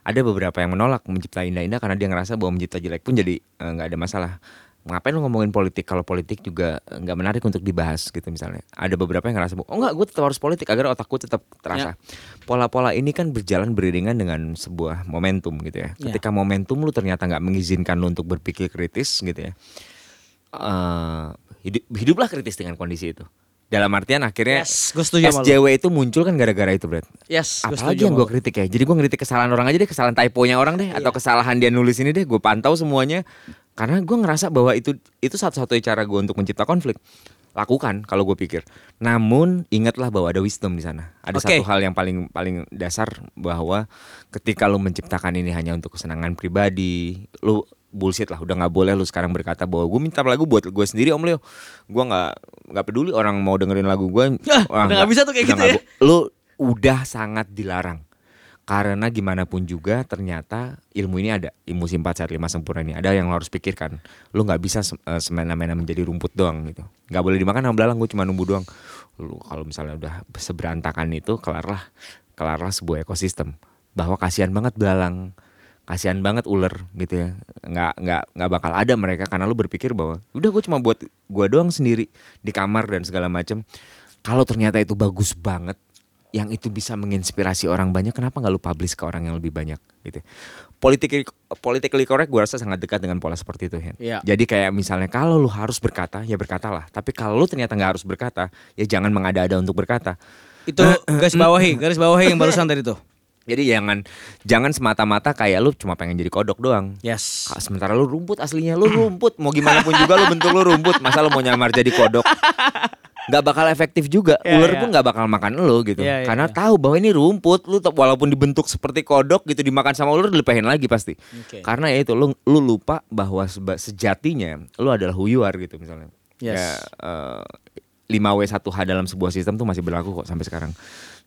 ada beberapa yang menolak mencipta indah-indah karena dia ngerasa bahwa mencipta jelek pun jadi eh, nggak ada masalah ngapain lu ngomongin politik kalau politik juga nggak menarik untuk dibahas gitu misalnya? Ada beberapa yang ngerasa oh nggak gue tetap harus politik. Agar otakku tetap terasa. Pola-pola ini kan berjalan beriringan dengan sebuah momentum gitu ya. Ya. ketika momentum lu ternyata nggak mengizinkan lu untuk berpikir kritis gitu ya eh hidup, hiduplah kritis dengan kondisi itu. Dalam artian akhirnya Yes, setuju. SJW itu muncul kan gara-gara itu Brad? Yes, apalagi yang gue kritik ya. Jadi gue ngeritik kesalahan orang aja deh kesalahan typonya orang deh atau kesalahan dia nulis ini deh gue pantau semuanya karena gue ngerasa bahwa itu itu satu-satunya cara gue untuk mencipta konflik. Lakukan kalau gue pikir. Namun ingatlah bahwa ada wisdom di sana. Ada Oke. satu hal yang paling paling dasar bahwa ketika lu menciptakan ini hanya untuk kesenangan pribadi lu bullshit lah udah nggak boleh lu sekarang berkata bahwa gue minta lagu buat gue sendiri om Leo. Gue nggak nggak peduli orang mau dengerin lagu gue Ah, udah nggak bisa tuh kayak gitu ya. lu udah sangat dilarang karena gimana pun juga ternyata ilmu ini ada. Ilmu simpat sehat lima sempurna ini. Ada yang lo harus pikirkan. Lu nggak bisa eh, semena-mena menjadi rumput doang gitu. Nggak boleh dimakan sama belalang gue cuma numbu doang. Lu kalau misalnya udah seberantakan itu kelarlah kelarlah sebuah ekosistem. Bahwa kasihan banget belalang kasihan banget ular gitu ya. Nggak nggak nggak bakal ada mereka karena lu berpikir bahwa udah gue cuma buat gue doang sendiri di kamar dan segala macam kalau ternyata itu bagus banget yang itu bisa menginspirasi orang banyak kenapa nggak lu publish ke orang yang lebih banyak gitu politik politically correct gue rasa sangat dekat dengan pola seperti itu Hen. Iya. jadi kayak misalnya kalau lu harus berkata ya berkatalah tapi kalau lu ternyata nggak harus berkata ya jangan mengada-ada untuk berkata Itu garis bawahi, garis bawahi yang barusan tadi tuh. jadi jangan jangan semata-mata kayak lu cuma pengen jadi kodok doang Yes. Sementara lu rumput aslinya lu rumput mau gimana pun juga lu bentuk lu rumput masa lu mau nyamar jadi kodok nggak bakal efektif juga Iya, ular iya. pun nggak bakal makan lu gitu Iya, iya, karena iya. tahu bahwa ini rumput lu walaupun dibentuk seperti kodok gitu dimakan sama ular dilepahin lagi pasti Oke. karena ya itu lu lu lupa bahwa sejatinya lu adalah are gitu misalnya Yes. ya eh, 5W1H dalam sebuah sistem tuh masih berlaku kok sampai sekarang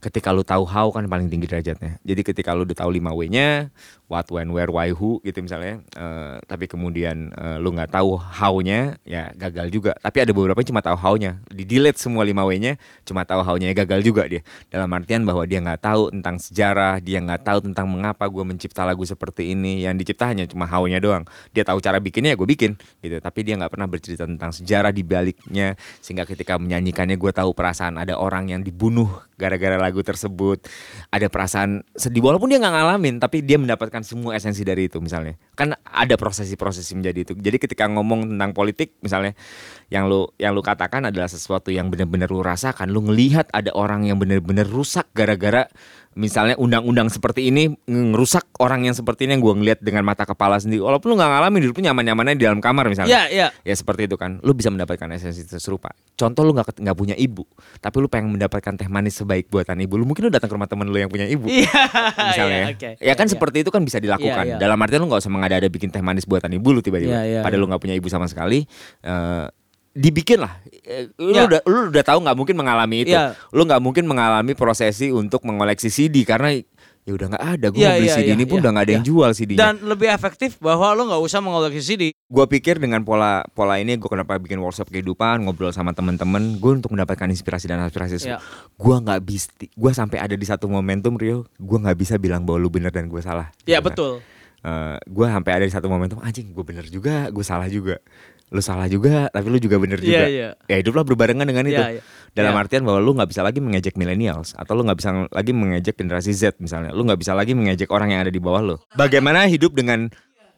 ketika lu tahu how kan paling tinggi derajatnya. Jadi ketika lu udah tahu 5W-nya, what, when, where, why, who gitu misalnya, eh, tapi kemudian eh, lu nggak tahu how-nya, ya gagal juga. Tapi ada beberapa yang cuma tahu how-nya, di delete semua 5W-nya, cuma tahu how-nya ya gagal juga dia. Dalam artian bahwa dia nggak tahu tentang sejarah, dia nggak tahu tentang mengapa gue mencipta lagu seperti ini. Yang dicipta hanya cuma how-nya doang. Dia tahu cara bikinnya ya gue bikin gitu. Tapi dia nggak pernah bercerita tentang sejarah di baliknya, sehingga ketika menyanyikannya gue tahu perasaan ada orang yang dibunuh gara-gara lagu tersebut. Ada perasaan sedih walaupun dia nggak ngalamin tapi dia mendapatkan semua esensi dari itu misalnya. Kan ada prosesi-prosesi menjadi itu. Jadi ketika ngomong tentang politik misalnya yang lu yang lu katakan adalah sesuatu yang benar-benar lu rasakan. Lu ngelihat ada orang yang benar-benar rusak gara-gara misalnya undang-undang seperti ini ngerusak orang yang seperti ini yang gue ngelihat dengan mata kepala sendiri walaupun lu nggak ngalamin hidupnya nyaman-nyamannya di dalam kamar misalnya Iya, iya. ya seperti itu kan lu bisa mendapatkan esensi serupa contoh lu nggak nggak punya ibu tapi lu pengen mendapatkan teh manis sebaik buatan ibu lu mungkin lu datang ke rumah temen lu yang punya ibu Iya. misalnya iya, ya. oke. ya kan Iya, seperti itu kan bisa dilakukan Iya, iya. dalam artian lu nggak usah mengada-ada bikin teh manis buatan ibu lu tiba-tiba Iya, iya, padahal iya. lu nggak punya ibu sama sekali eh, dibikin lah Eh, lu Iya. udah lu udah tahu nggak mungkin mengalami itu Iya. lu nggak mungkin mengalami prosesi untuk mengoleksi CD karena ya udah nggak ada gue mau beli iya, CD iya, ini pun iya, udah nggak ada yang iya. jual CD-nya Dan lebih efektif bahwa lo nggak usah mengoleksi CD. gue pikir dengan pola pola ini gue kenapa bikin workshop kehidupan ngobrol sama temen-temen gue untuk mendapatkan inspirasi dan aspirasi Ya. gue nggak bisa gue sampai ada di satu momentum Rio gue nggak bisa bilang bahwa lu bener dan gue salah Ya Gitu kan. betul. gue sampai ada di satu momentum anjing gue bener juga gue salah juga lu salah juga tapi lu juga bener juga Iya, iya. ya hiduplah berbarengan dengan itu Iya, iya. dalam Iya. artian bahwa lu nggak bisa lagi mengejek millennials atau lu nggak bisa lagi mengejek generasi Z misalnya lu nggak bisa lagi mengejek orang yang ada di bawah lu bagaimana hidup dengan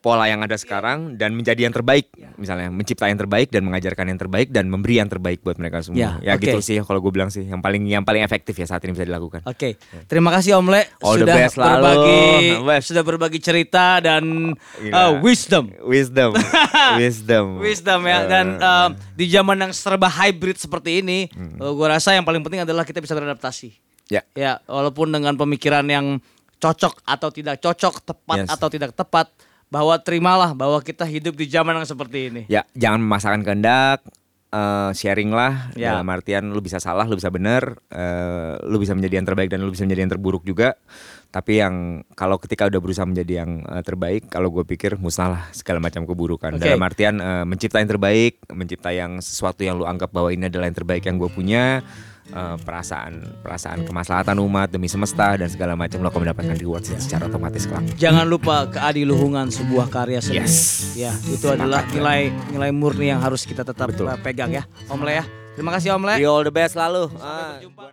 pola yang ada sekarang dan menjadi yang terbaik misalnya mencipta yang terbaik dan mengajarkan yang terbaik dan memberi yang terbaik buat mereka semua Ya, ya oke. gitu sih kalau gue bilang sih yang paling yang paling efektif ya saat ini bisa dilakukan Oke, terima kasih Om Le All the sudah best selalu. berbagi Best. sudah berbagi cerita dan uh, wisdom. wisdom wisdom Wisdom ya Eh, dan um, di zaman yang serba hybrid seperti ini, Hmm. uh, gua rasa yang paling penting adalah kita bisa beradaptasi. ya Ya, walaupun dengan pemikiran yang cocok atau tidak cocok, tepat Yes. atau tidak tepat, bahwa terimalah bahwa kita hidup di zaman yang seperti ini. Ya, jangan memaksakan kehendak, eh, sharing lah Ya. dalam artian lu bisa salah, lu bisa benar, eh, lu bisa menjadi yang terbaik dan lu bisa menjadi yang terburuk juga. Tapi yang kalau ketika udah berusaha menjadi yang eh, terbaik, kalau gue pikir musnah lah segala macam keburukan. Oke. Dalam artian eh, mencipta yang terbaik, mencipta yang sesuatu yang lu anggap bahwa ini adalah yang terbaik yang gue punya. Eh, perasaan perasaan kemaslahatan umat demi semesta dan segala macam lo akan mendapatkan reward secara otomatis kelak. Jangan lupa keadiluhungan sebuah karya seni. Yes. Ya, itu adalah nilai nilai murni yang harus kita tetap Betul. uh, pegang ya. Om Le ya. Terima kasih Om Le. You all the best selalu. Sampai Ah. berjumpa.